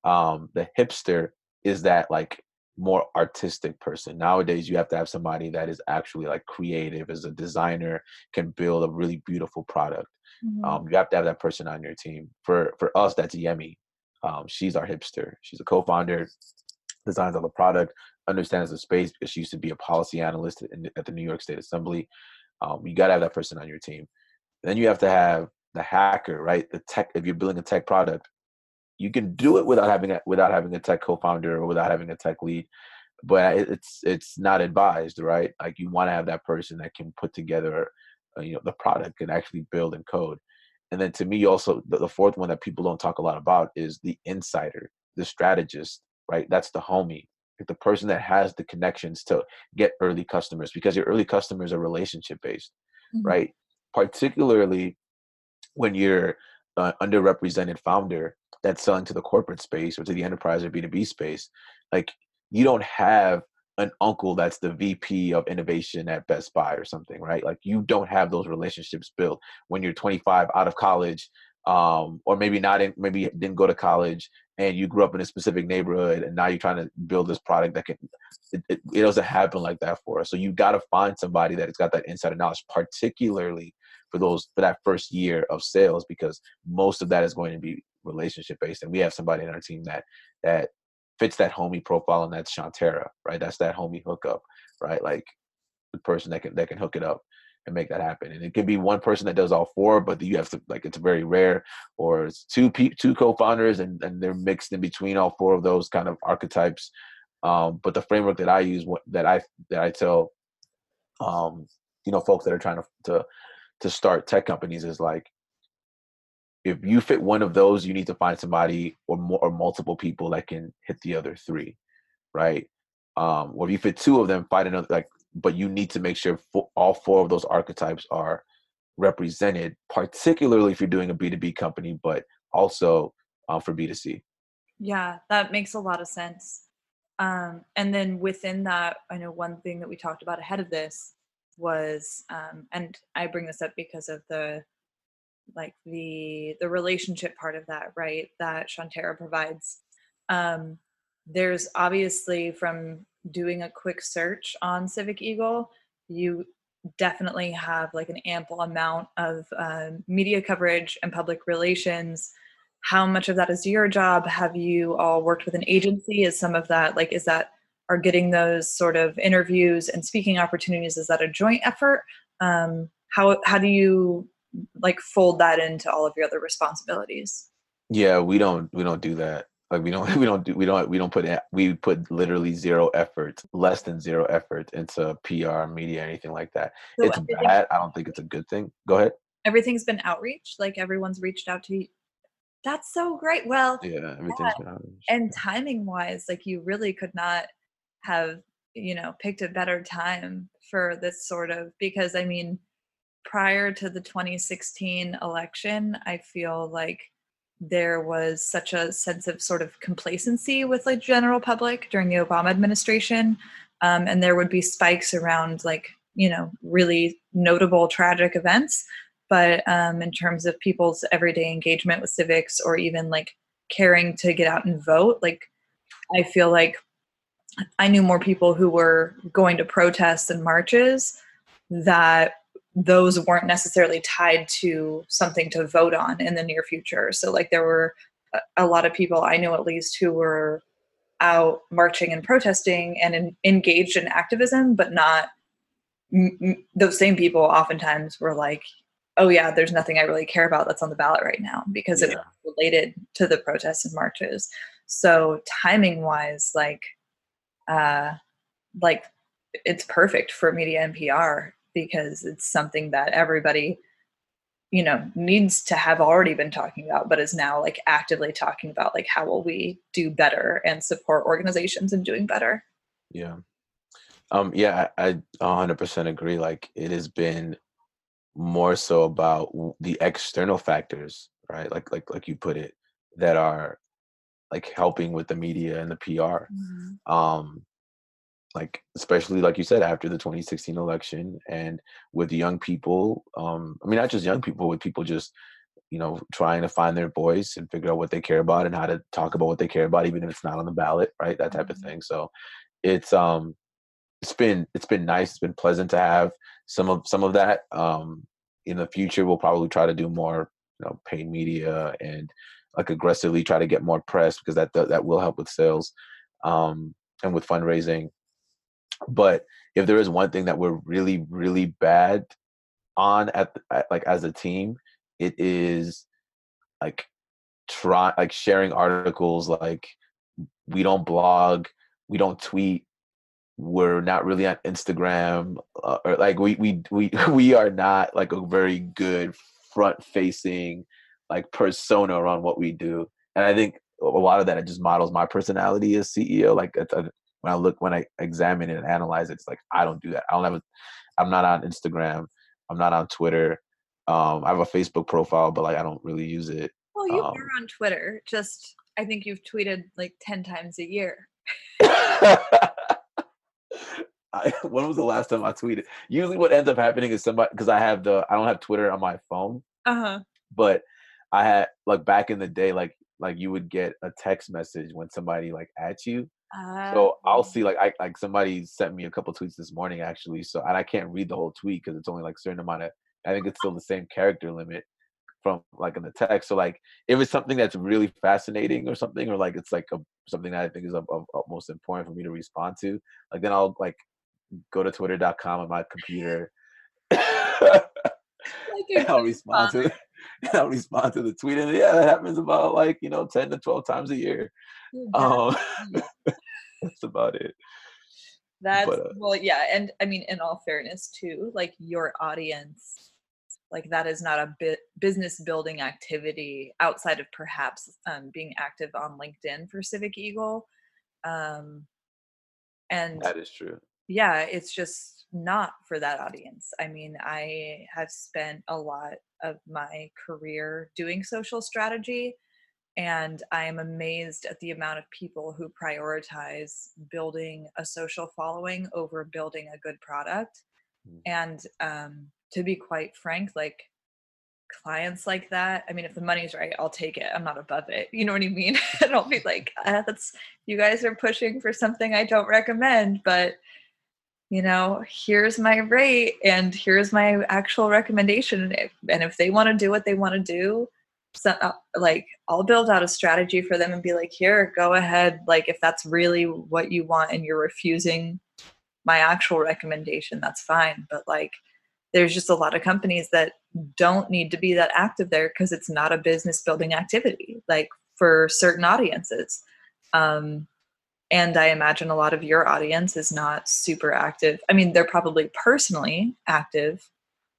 um the hipster is that like more artistic person. Nowadays, you have to have somebody that is actually like creative, as a designer, can build a really beautiful product. Mm-hmm. Um, you have to have that person on your team. For for us, that's Yemi. Um, she's our hipster. She's a co-founder, designs all the product, understands the space because she used to be a policy analyst in, at the New York State Assembly. Um, you got to have that person on your team. Then you have to have the hacker, right? The tech. If you're building a tech product, you can do it without having a without having a tech co-founder or without having a tech lead but it's it's not advised right like you want to have that person that can put together uh, you know the product and actually build and code and then to me also the, the fourth one that people don't talk a lot about is the insider the strategist right that's the homie the person that has the connections to get early customers because your early customers are relationship based mm-hmm. right particularly when you're an underrepresented founder that's selling to the corporate space or to the enterprise or B2B space, like you don't have an uncle that's the VP of innovation at Best Buy or something, right? Like you don't have those relationships built when you're 25 out of college, um, or maybe not in, maybe didn't go to college and you grew up in a specific neighborhood and now you're trying to build this product that can it, it, it doesn't happen like that for us so you got to find somebody that has got that insider knowledge particularly for those for that first year of sales because most of that is going to be relationship based and we have somebody in our team that that fits that homie profile and that's Shantara, right? That's that homie hookup, right? Like the person that can that can hook it up and make that happen. And it could be one person that does all four, but you have to like it's very rare, or it's two pe- two co-founders and and they're mixed in between all four of those kind of archetypes. Um, but the framework that I use, that I that I tell, um, you know, folks that are trying to to to start tech companies is like if you fit one of those, you need to find somebody or more or multiple people that can hit the other three, right? Um, or if you fit two of them, find another like. But you need to make sure all four of those archetypes are represented, particularly if you're doing a B two B company, but also uh, for B two C. Yeah, that makes a lot of sense. Um, and then within that, I know one thing that we talked about ahead of this was, um, and I bring this up because of the like the the relationship part of that right that shantara provides. Um, there's obviously from doing a quick search on civic eagle you definitely have like an ample amount of uh, media coverage and public relations. How much of that is your job? Have you all worked with an agency? Is some of that like is that are getting those sort of interviews and speaking opportunities is that a joint effort? Um, how how do you like fold that into all of your other responsibilities. Yeah we don't we don't do that. Like we don't [LAUGHS] we don't do we don't we don't put we put literally zero effort less than zero effort into pr media anything like that. So it's bad. I don't think it's a good thing. Go ahead. Everything's been outreach? Like everyone's reached out to you? That's so great. Well yeah everything's yeah. been outreach. And timing wise like you really could not have you know picked a better time for this sort of because i mean prior to the 2016 election, I feel like there was such a sense of sort of complacency with like general public during the Obama administration. Um, and there would be spikes around like, you know, really notable tragic events. But um, in terms of people's everyday engagement with civics or even like caring to get out and vote, like I feel like I knew more people who were going to protests and marches that those weren't necessarily tied to something to vote on in the near future. So, like, there were a, lot of people I know at least who were out marching and protesting and in, engaged in activism, but not m- those same people oftentimes were like, oh, yeah, there's nothing I really care about that's on the ballot right now because yeah. it's related to the protests and marches. So, timing wise, like, uh, like it's perfect for media and PR because it's something that everybody you know needs to have already been talking about but is now like actively talking about like how will we do better and support organizations in doing better. Yeah. Um yeah i, I 100% agree like it has been more so about the external factors right? Like like like you put it that are like helping with the media and the pr mm-hmm. um like especially like you said after the 2016 election and with young people um i mean not just young people with people just you know trying to find their voice and figure out what they care about and how to talk about what they care about even if it's not on the ballot right that type of mm-hmm. thing so it's um it's been it's been nice it's been pleasant to have some of some of that um in the future we'll probably try to do more you know paid media and like aggressively try to get more press because that that will help with sales um and with fundraising but if there is one thing that we're really really bad on at, at like as a team it is like try like sharing articles like we don't blog we don't tweet we're not really on instagram uh, or like we we we [LAUGHS] we are not like a very good front facing like persona around what we do. And i think a lot of that it just models my personality as ceo like when i look when i examine it and analyze it it's like i don't do that i don't have a i'm not on instagram i'm not on twitter um i have a facebook profile but like i don't really use it well you um, are on twitter just i think you've tweeted like 10 times a year [LAUGHS] I, when was the last time I tweeted? Usually, what ends up happening is somebody because I have the I don't have Twitter on my phone. Uh huh. But I had like back in the day, like like you would get a text message when somebody like at you. Uh, so I'll see like I like somebody sent me a couple tweets this morning actually. So and I can't read the whole tweet because it's only like certain amount of. I think it's still the same character limit from like in the text. So like if it's something that's really fascinating or something, or like it's like a, something that I think is of, of, of most important for me to respond to, like then I'll like go to twitter.com on my computer. [LAUGHS] like I'll respond to [LAUGHS] I'll respond to the tweet and yeah, that happens about like, you know, 10 to 12 times a year. Um, [LAUGHS] that's about it. That's but, uh, well, yeah, and I mean, in all fairness, too, like your audience, like that is not a bit business building activity outside of perhaps um, being active on LinkedIn for Civic Eagle. Um, and that is true yeah, it's just not for that audience. I mean, I have spent a lot of my career doing social strategy, and I am amazed at the amount of people who prioritize building a social following over building a good product. Mm. And um, to be quite frank, like clients like that i mean if the money's right i'll take it i'm not above it you know what i mean [LAUGHS] and i'll be like ah, that's you guys are pushing for something i don't recommend but you know, here's my rate and here's my actual recommendation. And if, and if they want to do what they want to do, like I'll build out a strategy for them and be like, here, go ahead. Like if that's really what you want and you're refusing my actual recommendation, that's fine. But like, there's just a lot of companies that don't need to be that active there because it's not a business building activity, like for certain audiences. Um, and i imagine a lot of your audience is not super active i mean they're probably personally active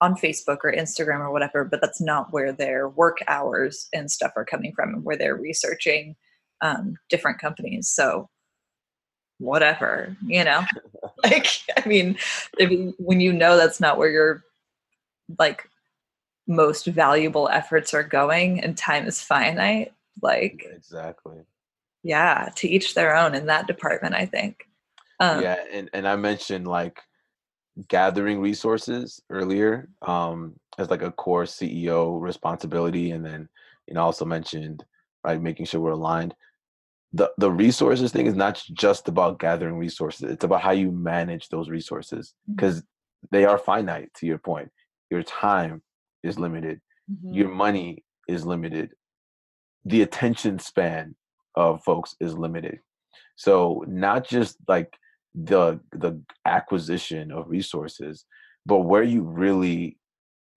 on facebook or instagram or whatever but that's not where their work hours and stuff are coming from and where they're researching um, different companies. So whatever you know? [LAUGHS] Like i mean if, when you know that's not where your like most valuable efforts are going and time is finite like exactly. Yeah to each their own in that department i think. Um, yeah and, and i mentioned like gathering resources earlier um, as like a core ceo responsibility and then you know also mentioned right making sure we're aligned the the resources thing is not just about gathering resources it's about how you manage those resources because mm-hmm. they are finite to your point your time is limited mm-hmm. your money is limited the attention span of folks is limited. So not just like the the acquisition of resources, but where you really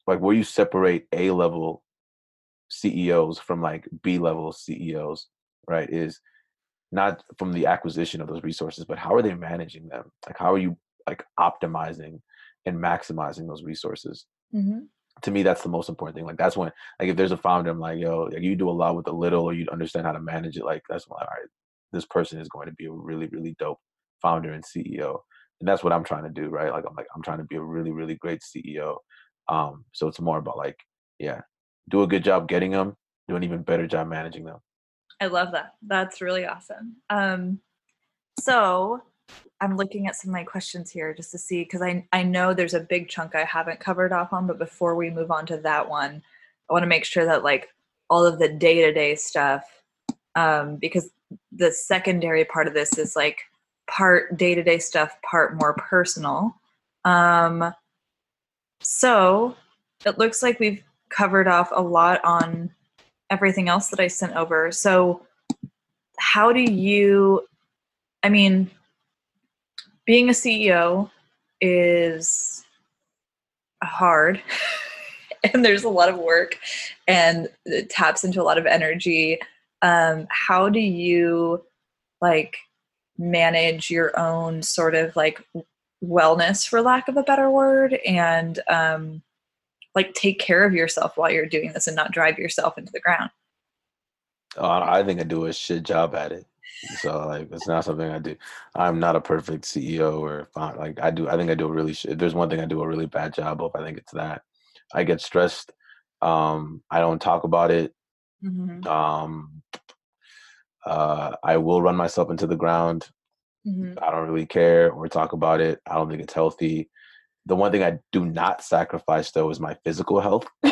like where you separate A level CEOs from like B level CEOs, right? Is not from the acquisition of those resources, but how are they managing them? Like how are you like optimizing and maximizing those resources? Mm-hmm to me that's the most important thing like that's when like if there's a founder i'm like yo like you do a lot with a little or you understand how to manage it like that's when all right this person is going to be a really really dope founder and ceo and that's what i'm trying to do right? Like i'm like i'm trying to be a really really great ceo um so it's more about like yeah do a good job getting them do an even better job managing them. I love that. That's really awesome. Um so I'm looking at some of my questions here just to see because I I know there's a big chunk I haven't covered off on, but before we move on to that one, I want to make sure that like all of the day to day stuff, um, because the secondary part of this is like part day to day stuff, part more personal. Um, so it looks like we've covered off a lot on everything else that I sent over. So, how do you, I mean, being a CEO is hard [LAUGHS] and there's a lot of work and it taps into a lot of energy. Um, how do you like manage your own sort of like wellness, for lack of a better word, and um, like take care of yourself while you're doing this and not drive yourself into the ground? Oh, I think I do a shit job at it. So like it's not something I do. I'm not a perfect CEO or like I do. I think I do a really. If there's one thing I do a really bad job of, I think it's that. I get stressed. Um, I don't talk about it. Mm-hmm. Um, uh, I will run myself into the ground. Mm-hmm. I don't really care or talk about it. I don't think it's healthy. The one thing I do not sacrifice though is my physical health. [LAUGHS]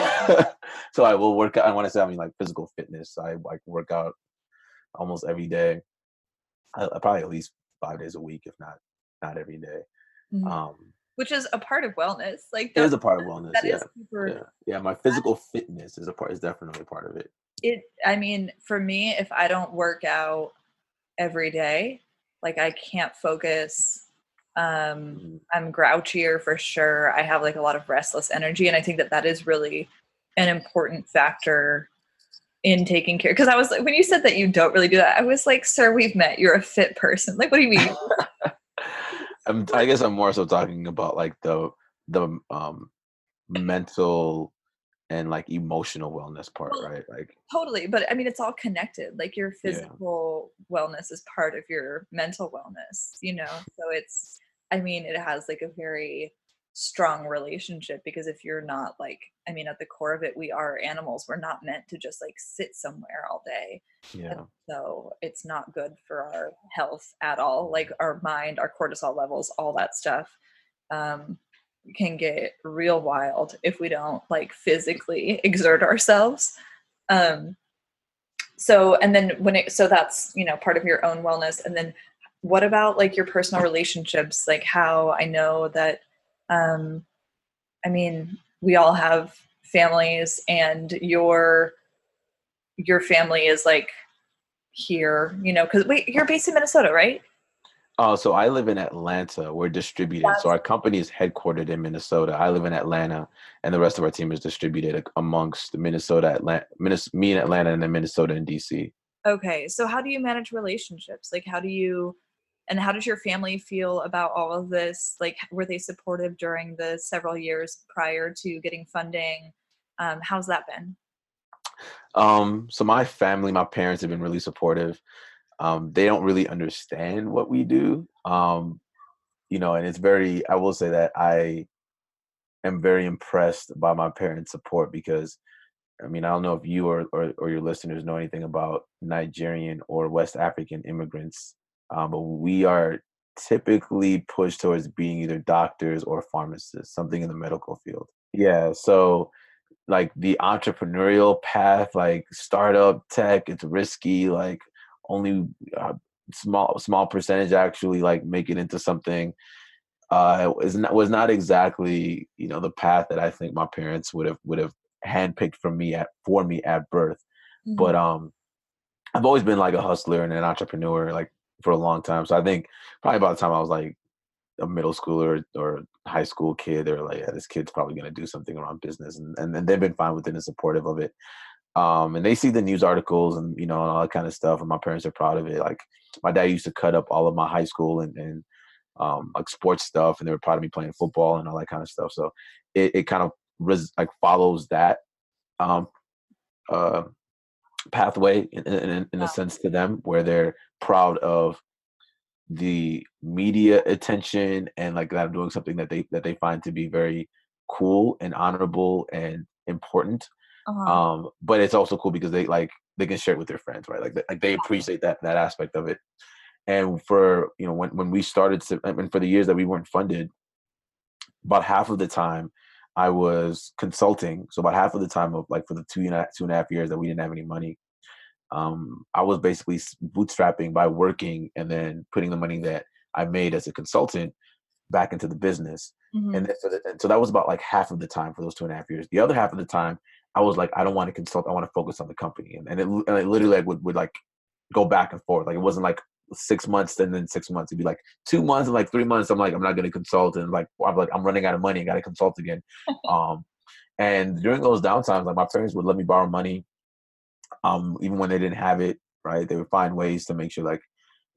so I will work out. I want to say I mean like physical fitness. I like work out almost every day. I, probably at least five days a week, if not not every day. Mm-hmm. Um, Which is a part of wellness. Like it is a part of wellness. That yeah. Super, yeah, yeah. My physical fitness is a part. Is definitely a part of it. It. I mean, for me, if I don't work out every day, like I can't focus um mm-hmm. i'm grouchier for sure i have like a lot of restless energy and i think that that is really an important factor in taking care because i was like when you said that you don't really do that i was like sir we've met you're a fit person like what do you mean [LAUGHS] I'm, i guess i'm more so talking about like the the um mental and like emotional wellness part well, right like totally but i mean it's all connected like your physical yeah. wellness is part of your mental wellness you know so it's i mean it has like a very strong relationship because if you're not like i mean at the core of it we are animals we're not meant to just like sit somewhere all day yeah. and so it's not good for our health at all like our mind our cortisol levels all that stuff um can get real wild if we don't like physically [LAUGHS] exert ourselves um so and then when it so that's you know part of your own wellness and then what about like your personal relationships like how i know that um, I mean, we all have families, and your your family is like here, you know, because wait, you're based in Minnesota, right? Oh, so I live in Atlanta. We're distributed. That's- so our company is headquartered in Minnesota. I live in Atlanta, and the rest of our team is distributed amongst Minnesota, Atlanta, me in Atlanta, and then Minnesota and DC. Okay, so how do you manage relationships? Like, how do you and how does your family feel about all of this? Like were they supportive during the several years prior to getting funding? Um, how's that been? Um, so my family my parents have been really supportive. Um, they don't really understand what we do. Um, you know and it's very i will say that i am very impressed by my parents support because I mean, I don't know if you or, or, or, your listeners know anything about Nigerian or West African immigrants um, but we are typically pushed towards being either doctors or pharmacists, something in the medical field. Yeah, so like the entrepreneurial path, like startup tech, it's risky. Like only uh, small small percentage actually like make it into something. Uh, is not was not exactly you know the path that I think my parents would have would have handpicked for me at for me at birth. Mm-hmm. But um, I've always been like a hustler and an entrepreneur. Like for a long time. So I think probably by the time I was like a middle schooler or high school kid, they were like, yeah, this kid's probably going to do something around business. And, and, and they've been fine with it and supportive of it. Um, and they see the news articles and, you know, and all that kind of stuff. And my parents are proud of it. Like my dad used to cut up all of my high school and, and um, like sports stuff. And they were proud of me playing football and all that kind of stuff. So it, it kind of res- like follows that um, uh, pathway in, in, in a sense to them where they're proud of the media attention and like that I'm doing something that they that they find to be very cool and honorable and important. Uh-huh. Um, but it's also cool because they like they can share it with their friends, right? Like they, like they appreciate that that aspect of it. And for you know when when we started to, and for the years that we weren't funded, about half of the time I was consulting. So about half of the time of like for the two and a, two and a half years that we didn't have any money, um, I was basically bootstrapping by working and then putting the money that I made as a consultant back into the business. Mhm. And, then so that, and so that was about like half of the time for those two and a half years. The other half of the time, I was like, I don't want to consult. I want to focus on the company. And, and, it, and it literally like, would, would like go back and forth. Like it wasn't like six months and then six months. It'd be like two months and like three months. I'm like, I'm not going to consult. And like, I'm like, I'm running out of money. I got to consult again. [LAUGHS] um, and during those downtimes, like my parents would let me borrow money. Um, even when they didn't have it, right? They would find ways to make sure like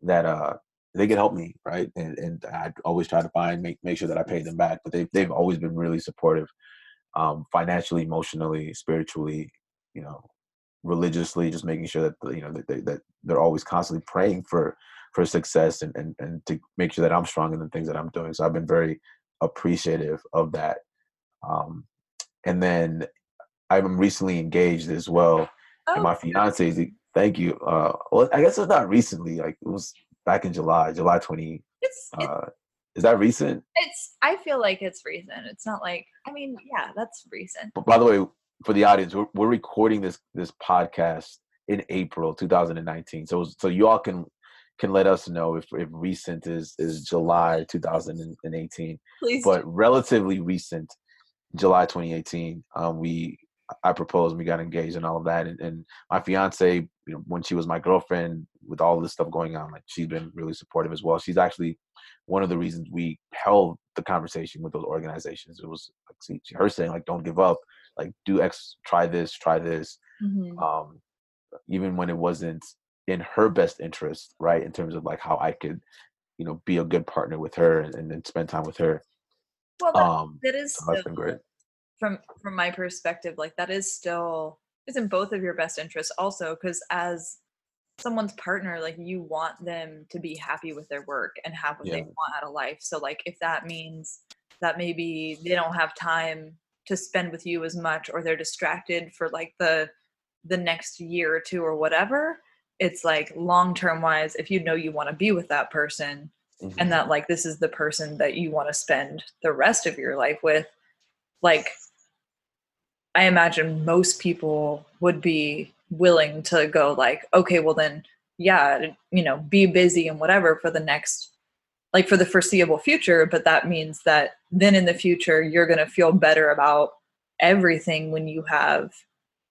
that, uh, they could help me, right? And, and I'd always try to find make make sure that I paid them back. But they've they've always been really supportive, um, financially, emotionally, spiritually, you know, religiously, just making sure that you know that they, that they're always constantly praying for for success and, and and to make sure that I'm strong in the things that I'm doing. So I've been very appreciative of that. Um, and then I'm recently engaged as well, Oh, and my fiance. Thank you. Uh, well, I guess it's not recently. Like it was back in July, July 20. it's, it's Uh, is that recent? it's I feel like it's recent. It's not like I mean, yeah, that's recent. But by the way, for the audience, we're, we're recording this this podcast in April 2019. So so you all can can let us know if, if recent is is July 2018. Please But relatively recent, July 2018, um, we I proposed, we got engaged, and all of that. And, and my fiance, you know, when she was my girlfriend, with all this stuff going on, like she's been really supportive as well. She's actually one of the reasons we held the conversation with those organizations. It was like see, her saying like, "Don't give up, like do X, try this, try this." Mhm. Um, even when it wasn't in her best interest, right? In terms of like how I could, you know, be a good partner with her and, and then spend time with her. Well, that, Um, that is so that's been great. From from my perspective like that is still is in both of your best interests also because as someone's partner like you want them to be happy with their work and have what they want out of life so like if that means that maybe they don't have time to spend with you as much or they're distracted for like the the next year or two or whatever it's like long term wise if you know you want to be with that person Mhm. and that like this is the person that you want to spend the rest of your life with like i imagine most people would be willing to go like okay well then yeah you know be busy and whatever for the next like for the foreseeable future but that means that then in the future you're going to feel better about everything when you have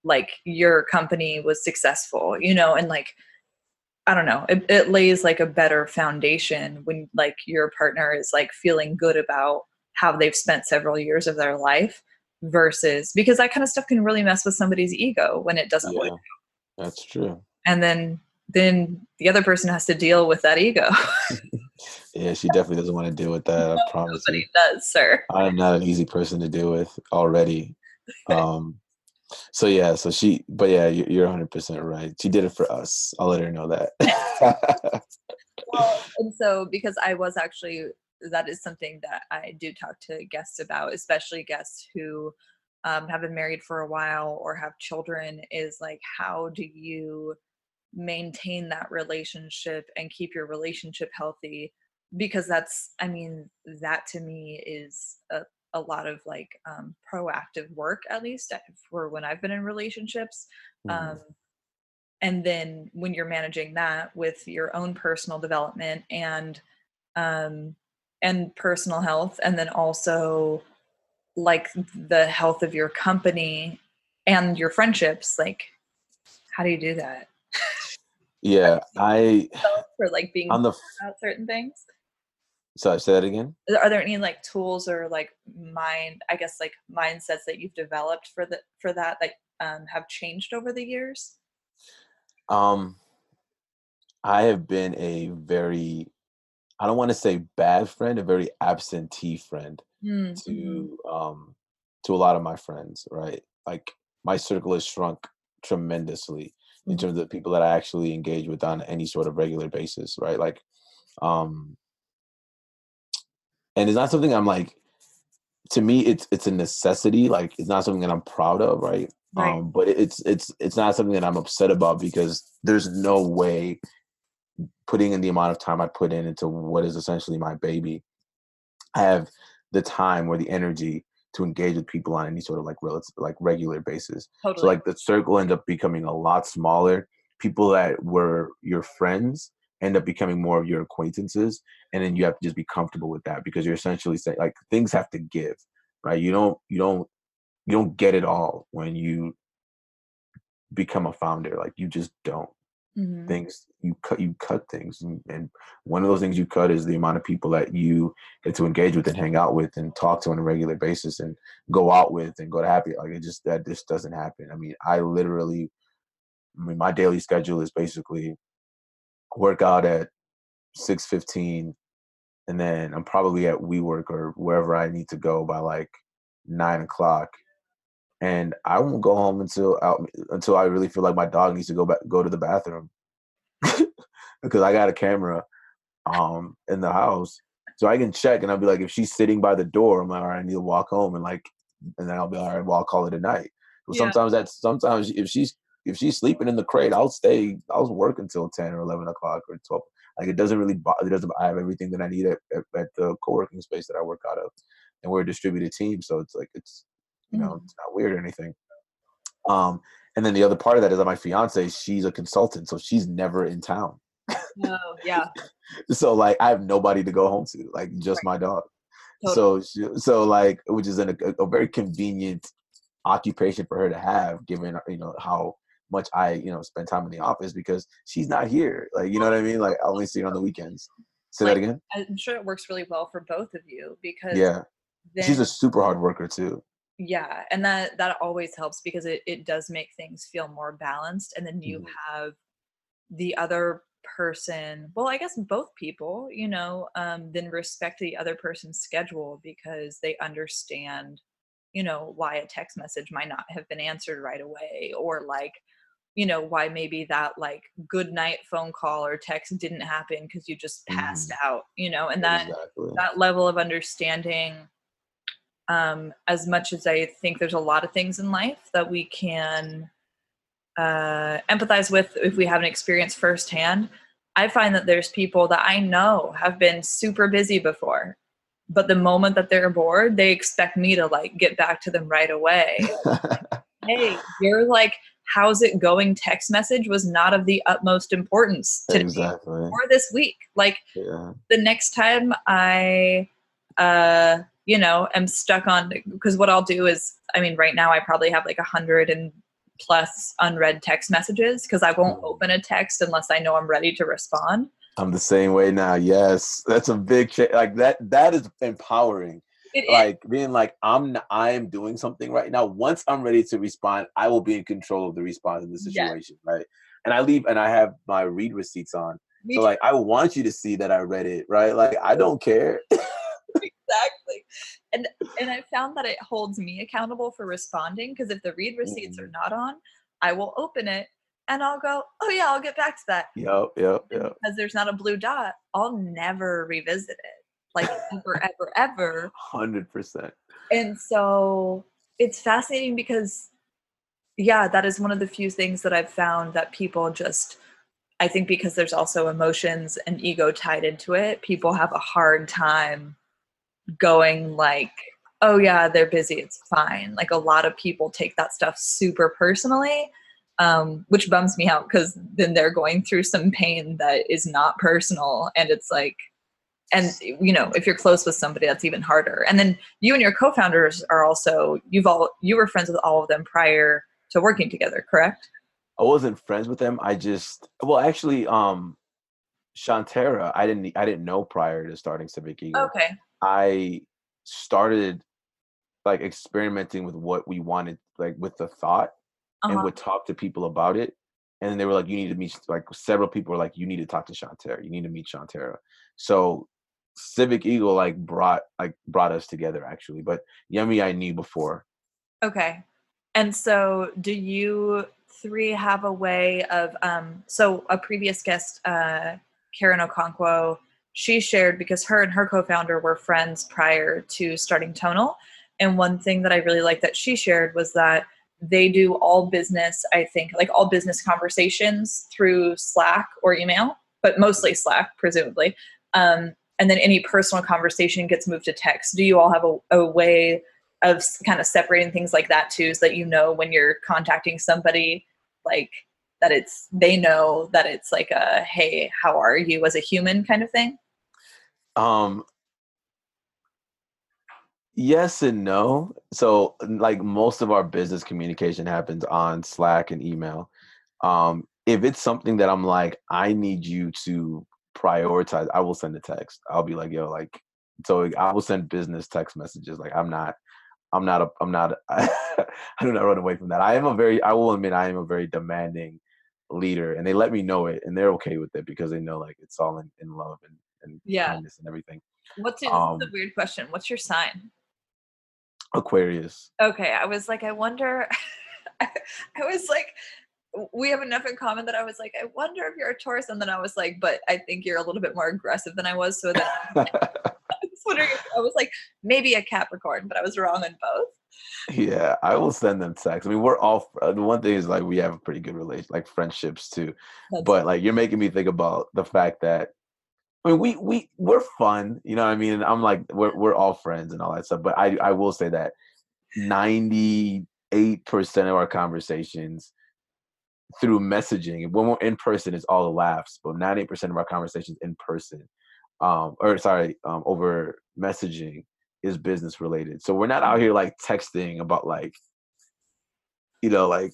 like your company was successful you know and like I don't know. It, it lays like a better foundation when like your partner is like feeling good about how they've spent several years of their life versus because that kind of stuff can really mess with somebody's ego when it doesn't work. That's true. And then then the other person has to deal with that ego. [LAUGHS] Yeah, she definitely doesn't want to deal with that. I [LAUGHS] promise you. Nobody does, sir. I am not an easy person to deal with already. Um, so yeah, so she, but yeah, you- you're 100 percent right. She did it for us. I'll let her know that. [LAUGHS] well, and so because I was actually that is something that I do talk to guests about, especially guests who um, have been married for a while or have children. Is like how do you maintain that relationship and keep your relationship healthy? Because that's, I mean, that to me is a, a lot of like um, proactive work, at least uh, for when I've been in relationships. Mhm. Um, and then when you're managing that with your own personal development and um, and personal health, and then also like the health of your company and your friendships, like how do you do that? [LAUGHS] yeah, I For like being on the. about certain things. Sorry, say that again. Are there any like tools or like mind, I guess like mindsets that you've developed for the for that that um, have changed over the years? Um, I have been a very, I don't want to say bad friend, a very absentee friend. Mm, mhm. to um to a lot of my friends right like my circle has shrunk tremendously in Mhm. terms of the people that i actually engage with on any sort of regular basis right like um and it's not something i'm like to me it's it's a necessity like it's not something that i'm proud of right, Right. um but it's it's it's not something that i'm upset about because there's no way putting in the amount of time i put in into what is essentially my baby i have the time or the energy to engage with people on any sort of like relative like regular basis. Totally. so like the circle ends up becoming a lot smaller. People that were your friends end up becoming more of your acquaintances and then you have to just be comfortable with that because you're essentially saying like things have to give right? You don't you don't you don't get it all when you become a founder like you just don't mm-hmm. things you cut you cut things and, and, one of those things you cut is the amount of people that you get to engage with and hang out with and talk to on a regular basis and go out with and go to happy like it just that just doesn't happen i mean i literally i mean my daily schedule is basically work out at 6.15 and then i'm probably at WeWork or wherever i need to go by like nine o'clock and I won't go home until out until I really feel like my dog needs to go back go to the bathroom [LAUGHS] because I got a camera um in the house so I can check and I'll be like if she's sitting by the door I'm like all right I need to walk home and like and then I'll be all right well I'll call it a night. But yeah. sometimes that's sometimes if she's if she's sleeping in the crate I'll stay I'll work until ten or eleven o'clock or twelve. Like it doesn't really bother. It doesn't. I have everything that I need at, at, at the co-working space that I work out of, and we're a distributed team. So it's like it's you know, mm. it's not weird or anything. Um, and then the other part of that is that my fiance, she's a consultant, so she's never in town. Oh, yeah. [LAUGHS] so like I have nobody to go home to, like just right. my dog. Totally. So so like which is an, a, a very convenient occupation for her to have, given you know how much I you know spend time in the office because she's not here. Like you know what I mean? Like I only see her on the weekends. Say like, that again. I'm sure it works really well for both of you because yeah, she's a super hard worker too yeah and that that always helps because it, it does make things feel more balanced and then you mm. have the other person well i guess both people you know um, then respect the other person's schedule because they understand you know why a text message might not have been answered right away or like you know why maybe that like good night phone call or text didn't happen because you just passed mm. out you know and that exactly. that level of understanding um, as much as I think there's a lot of things in life that we can uh, empathize with if we have an experience firsthand, I find that there's people that I know have been super busy before, but the moment that they're bored, they expect me to like get back to them right away. [LAUGHS] hey, you're like, how's it going text message was not of the utmost importance to exactly. me or this week. Like yeah. the next time I uh you know am stuck on because what i'll do is i mean right now i probably have like a hundred and plus unread text messages because i won't mm. open a text unless i know i'm ready to respond i'm the same way now yes that's a big ch- like that that is empowering it like is. being like i'm i am doing something right now once i'm ready to respond i will be in control of the response in the situation yes. right and i leave and i have my read receipts on Me so too. like i want you to see that i read it right like i don't care [LAUGHS] exactly. And and I found that it holds me accountable for responding because if the read receipts mm-hmm. are not on, I will open it and I'll go, oh yeah, I'll get back to that. Yep, yep, yep. Because there's not a blue dot, I'll never revisit it. Like ever, ever, ever. Hundred percent. And so it's fascinating because yeah, that is one of the few things that I've found that people just I think because there's also emotions and ego tied into it, people have a hard time going like oh yeah they're busy it's fine. Like a lot of people take that stuff super personally um, which bums me out because then they're going through some pain that is not personal and it's like and you know if you're close with somebody that's even harder. And then you and your co-founders are also you've all you were friends with all of them prior to working together correct? I wasn't friends with them i just well actually um shantara i didn't i didn't know prior to starting civic eagle. Okay I started like experimenting with what we wanted, like with the thought, uh-huh. and would talk to people about it. And they were like, "You need to meet." Like several people were like, "You need to talk to Shantara. You need to meet Shantara." So Civic Eagle like brought like brought us together actually, but Yummy I knew before. Okay, and so do you three have a way of um? So a previous guest, uh, Karen Okonkwo she shared because her and her co-founder were friends prior to starting TONL. And one thing that I really liked that she shared was that they do all business, I think, like all business conversations through Slack or email, but mostly Slack, presumably. Um, and then any personal conversation gets moved to text. Do you all have a, a way of kind of separating things like that too, so that you know when you're contacting somebody, like that it's they know that it's like a hey how are you? as a human kind of thing? Um yes and no. So like most of our business communication happens on slack and email. Um if it's something that i'm like i need you to prioritize i will send a text. I'll be like yo like so i will send business text messages like i'm not i'm not a i'm not a, [LAUGHS] i do not run away from that. I am a very i will admit i am a very demanding leader and they let me know it and they're okay with it because they know like it's all in, in love and, and yeah kindness and everything what's your, um, this is a um weird question what's your sign aquarius okay i was like i wonder [LAUGHS] I, I was like we have enough in common that I was like, I wonder if you're a Taurus. And then I was like, but I think you're a little bit more aggressive than I was. So that [LAUGHS] [LAUGHS] I was wondering, I was like, maybe a Capricorn, but I was wrong on both. Yeah, I will send them texts. I mean, we're all uh, the one thing is like we have a pretty good relation, like friendships too. That's but like you're making me think about the fact that I mean, we we we're fun, you know what I mean? And I'm like, we're we're all friends and all that stuff. But I I will say that ninety eight percent of our conversations through messaging, when we're in person, it's all the laughs. But ninety eight percent of our conversations in person, um, or sorry, um, over messaging is business related. So we're not out here like texting about like, you know, like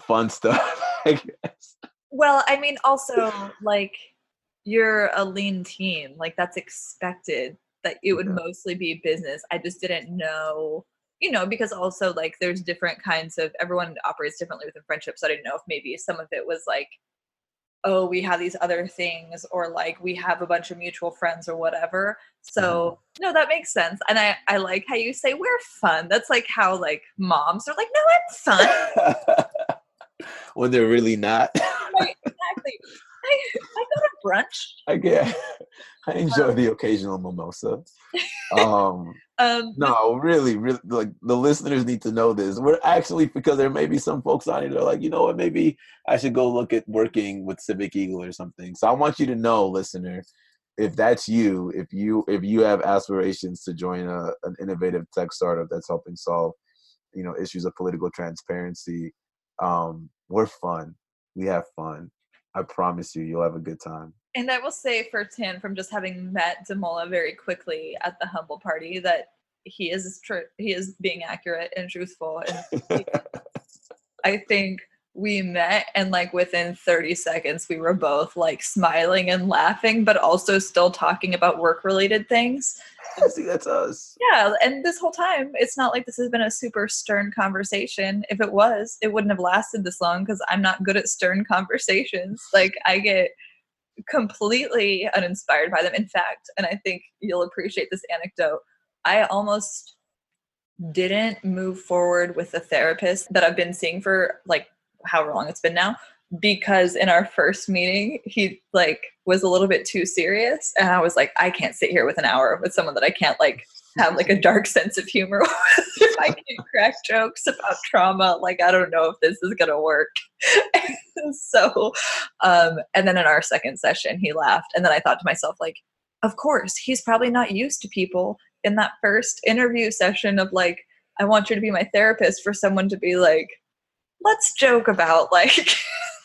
fun stuff. [LAUGHS] well, I mean, also like you're a lean team. Like that's expected that it would yeah. mostly be business. I just didn't know, you know, because also like there's different kinds of everyone operates differently within friendships. So I didn't know if maybe some of it was like oh we have these other things or like we have a bunch of mutual friends or whatever. So mm-hmm. no that makes sense. And i i like how you say we're fun. That's like how like moms are like no i'm fun. [LAUGHS] When they're really not. Right, exactly. I, I go to brunch i get [LAUGHS] i enjoy um, the occasional mimosa [LAUGHS] um um, no, really, really, like the listeners need to know this. We're actually because there may be some folks on here that are like, you know what, maybe I should go look at working with Civic Eagle or something. So I want you to know, listener, if that's you, if you if you have aspirations to join a, an innovative tech startup that's helping solve, you know, issues of political transparency, um, we're fun. We have fun. I promise you, you'll have a good time. And I will say for Tin, from just having met Damola very quickly at the humble party, that he is true. He is being accurate and truthful. And [LAUGHS] I think we met, and like within 30 seconds, we were both like smiling and laughing, but also still talking about work related things. See, that's us. Yeah, and this whole time, it's not like this has been a super stern conversation. If it was, it wouldn't have lasted this long because I'm not good at stern conversations. Like I get completely uninspired by them. In fact, and I think you'll appreciate this anecdote, I almost didn't move forward with the therapist that I've been seeing for like however long it's been now because in our first meeting he like was a little bit too serious and I was like I can't sit here with an hour with someone that I can't like have like a dark sense of humor [LAUGHS] if I can't crack jokes about trauma like I don't know if this is to work. [LAUGHS] So um and then in our second session he laughed and then I thought to myself like of course he's probably not used to people in that first interview session of like i want you to be my therapist for someone to be like let's joke about [LAUGHS] like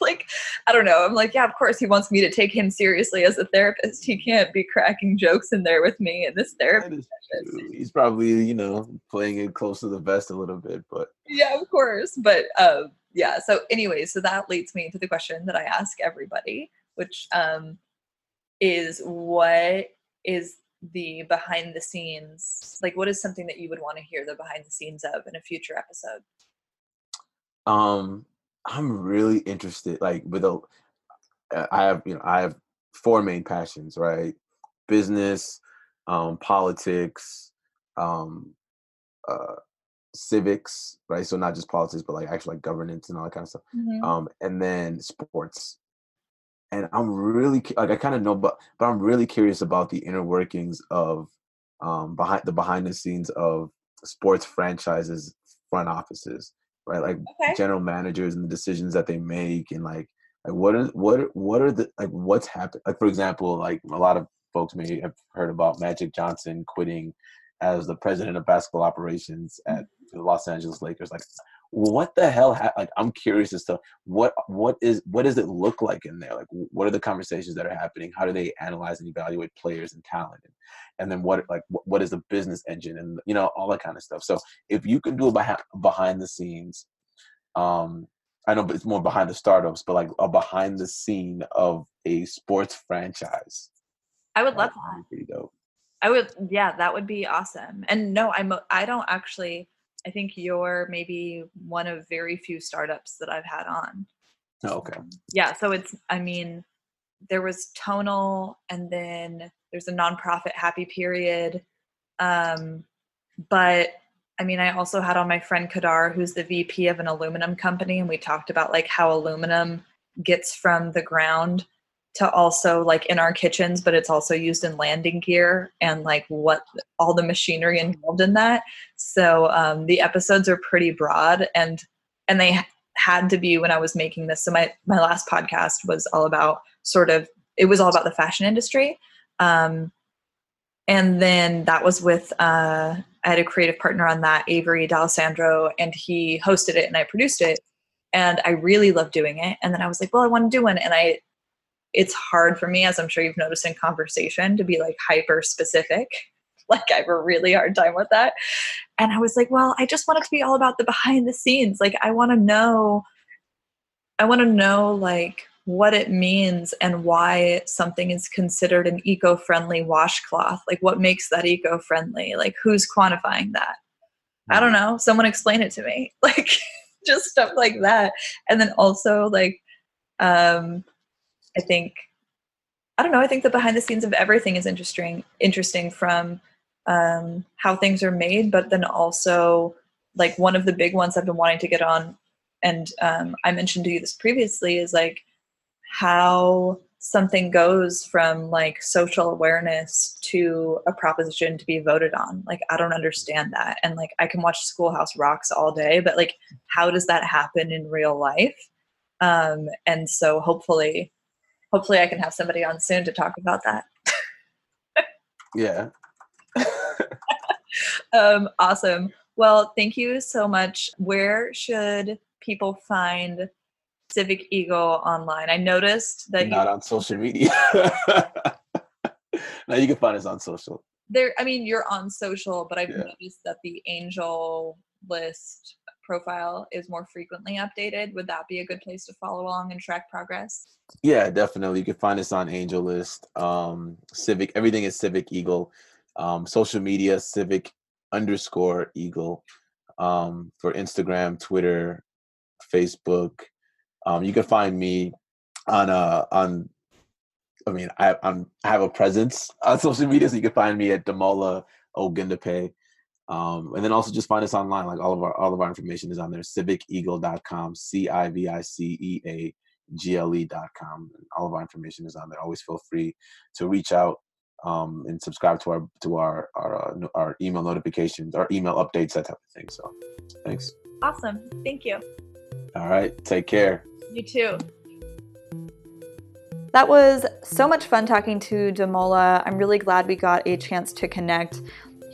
like i don't know. I'm like yeah of course he wants me to take him seriously as a therapist. He can't be cracking jokes in there with me in this therapy he's probably you know playing it close to the vest a little bit but yeah of course. But um yeah so anyway so that leads me to the question that i ask everybody which um is what is the behind the scenes like what is something that you would want to hear the behind the scenes of in a future episode um i'm really interested like with a i have you know i have four main passions right? Business um politics um uh civics right? So not just politics but like actually like governance and all that kind of stuff mm-hmm. um and then sports. And I'm really like I kind of know, but but I'm really curious about the inner workings of um, behind the behind the scenes of sports franchises front offices, right? Like okay. general managers and the decisions that they make, and like like what are what what are the like what's happened? Like for example, like a lot of folks may have heard about Magic Johnson quitting as the president of basketball operations at mm-hmm. the Los Angeles Lakers. Like, what the hell ha- like i'm curious as to what what is what does it look like in there? Like what are the conversations that are happening? How do they analyze and evaluate players and talent? And, and then what like what is the business engine and you know all that kind of stuff. So if you can do it behind behind the scenes um i know but it's more behind the startups but like a behind the scene of a sports franchise i would love that. pretty dope. I would yeah that would be awesome. And no i'm i don't actually I think you're maybe one of very few startups that I've had on. Oh, okay. Yeah. So it's, I mean, there was TONL and then there's a nonprofit Happy Period. Um, but I mean, I also had on my friend Kadar, who's the VP of an aluminum company, and we talked about like how aluminum gets from the ground to also like in our kitchens, but it's also used in landing gear and like what all the machinery involved in that. So um, the episodes are pretty broad and and they had to be when I was making this. So my my last podcast was all about sort of it was all about the fashion industry. Um, and then that was with uh, I had a creative partner on that, Avery D'Alessandro, and he hosted it and I produced it. And I really loved doing it. And then I was like, well, I want to do one. And I it's hard for me, as I'm sure you've noticed in conversation, to be like hyper specific. [LAUGHS] Like I have a really hard time with that. And I was like, well, I just want it to be all about the behind the scenes. Like I want to know, I want to know like what it means and why something is considered an eco-friendly washcloth. Like what makes that eco-friendly? Like who's quantifying that? I don't know. Someone explain it to me. [LAUGHS] Like just stuff like that. And then also like um I think I don't know. I think the behind the scenes of everything is interesting. Interesting from um, how things are made, but then also like one of the big ones I've been wanting to get on, and um, I mentioned to you this previously, is like how something goes from like social awareness to a proposition to be voted on. Like I don't understand that, and like I can watch Schoolhouse Rocks all day, but like how does that happen in real life? Um, and so hopefully hopefully I can have somebody on soon to talk about that. yeah. [LAUGHS] um, awesome. Well, thank you so much. Where should people find Civic Eagle online? I noticed that not you, on social media. [LAUGHS] now you can find us on social. There, I mean, you're on social, but I've yeah. noticed that the Angel list profile is more frequently updated. Would that be a good place to follow along and track progress? Yeah, definitely. You can find us on AngelList, um, Civic. Everything is Civic Eagle. Um, social media, Civic underscore Eagle. Um, for Instagram, Twitter, Facebook. Um, you can find me on uh on. I mean, I, I'm I have a presence on [LAUGHS] social media, so you can find me at Damola Ogundipe. Um, and then also just find us online. Like all of our all of our information is on there. Civiceagle.com, C I V I C E A gle.com. All of our information is on there. Always feel free to reach out um, and subscribe to our to our our, uh, our email notifications, our email updates, that type of thing. So, thanks. Awesome. Thank you. All right. Take care. You too. That was so much fun talking to Damola. I'm really glad we got a chance to connect.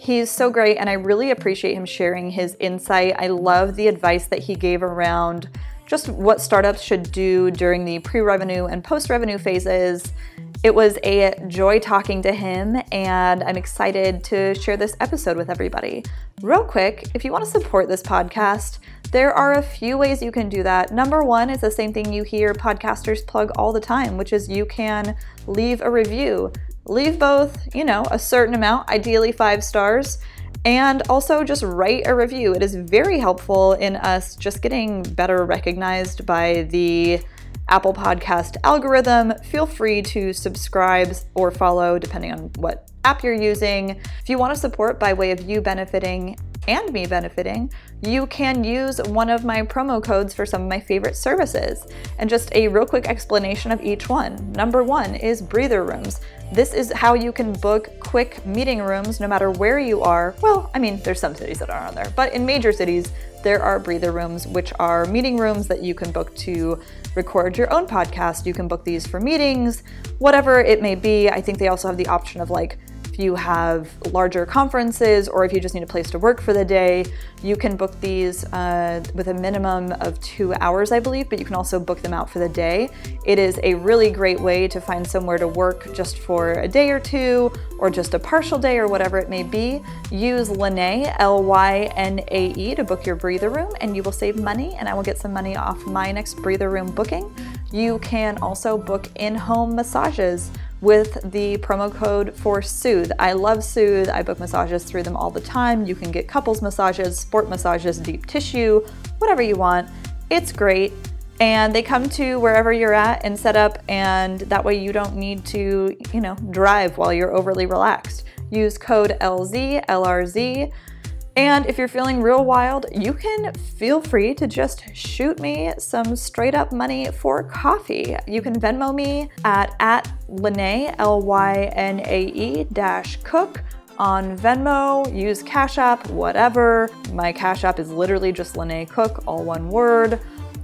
He's so great, and I really appreciate him sharing his insight. I love the advice that he gave around just what startups should do during the pre revenue and post revenue phases. It was a joy talking to him, and I'm excited to share this episode with everybody. Real quick, if you want to support this podcast, there are a few ways you can do that. Number one is the same thing you hear podcasters plug all the time, which is you can leave a review. Leave both, you know, a certain amount, ideally five stars and also just write a review. It is very helpful in us just getting better recognized by the Apple Podcast algorithm. Feel free to subscribe or follow depending on what app you're using. If you want to support by way of you benefiting and me benefiting, you can use one of my promo codes for some of my favorite services. And just a real quick explanation of each one. Number one is breather rooms. This is how you can book quick meeting rooms no matter where you are. Well, I mean, there's some cities that aren't on there, but in major cities, there are breather rooms, which are meeting rooms that you can book to record your own podcast. You can book these for meetings, whatever it may be. I think they also have the option of like if you have larger conferences or if you just need a place to work for the day, you can book these uh, with a minimum of two hours, I believe, but you can also book them out for the day. It is a really great way to find somewhere to work just for a day or two or just a partial day or whatever it may be. Use Lynae, L Y N A E, to book your breather room and you will save money, and I will get some money off my next breather room booking. You can also book in home massages with the promo code for Soothe. I love Soothe. I book massages through them all the time. You can get couples massages, sport massages, deep tissue, whatever you want. It's great. And they come to wherever you're at and set up, and that way you don't need to, you know, drive while you're overly relaxed. Use code LZ, LRZ and if you're feeling real wild, you can feel free to just shoot me some straight up money for coffee. You can Venmo me at, at Lynae, L Y N A E dash cook on Venmo, use Cash App, whatever. My Cash App is literally just Lynae Cook, all one word.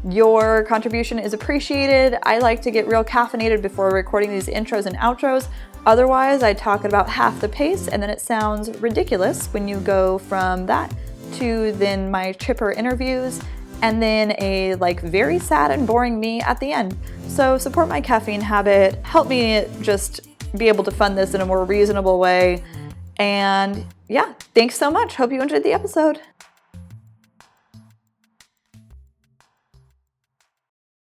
Your contribution is appreciated. I like to get real caffeinated before recording these intros and outros. Otherwise, I talk at about half the pace, and then it sounds ridiculous when you go from that to then my chipper interviews and then a like very sad and boring me at the end. So support my caffeine habit, help me just be able to fund this in a more reasonable way. And yeah, thanks so much. Hope you enjoyed the episode.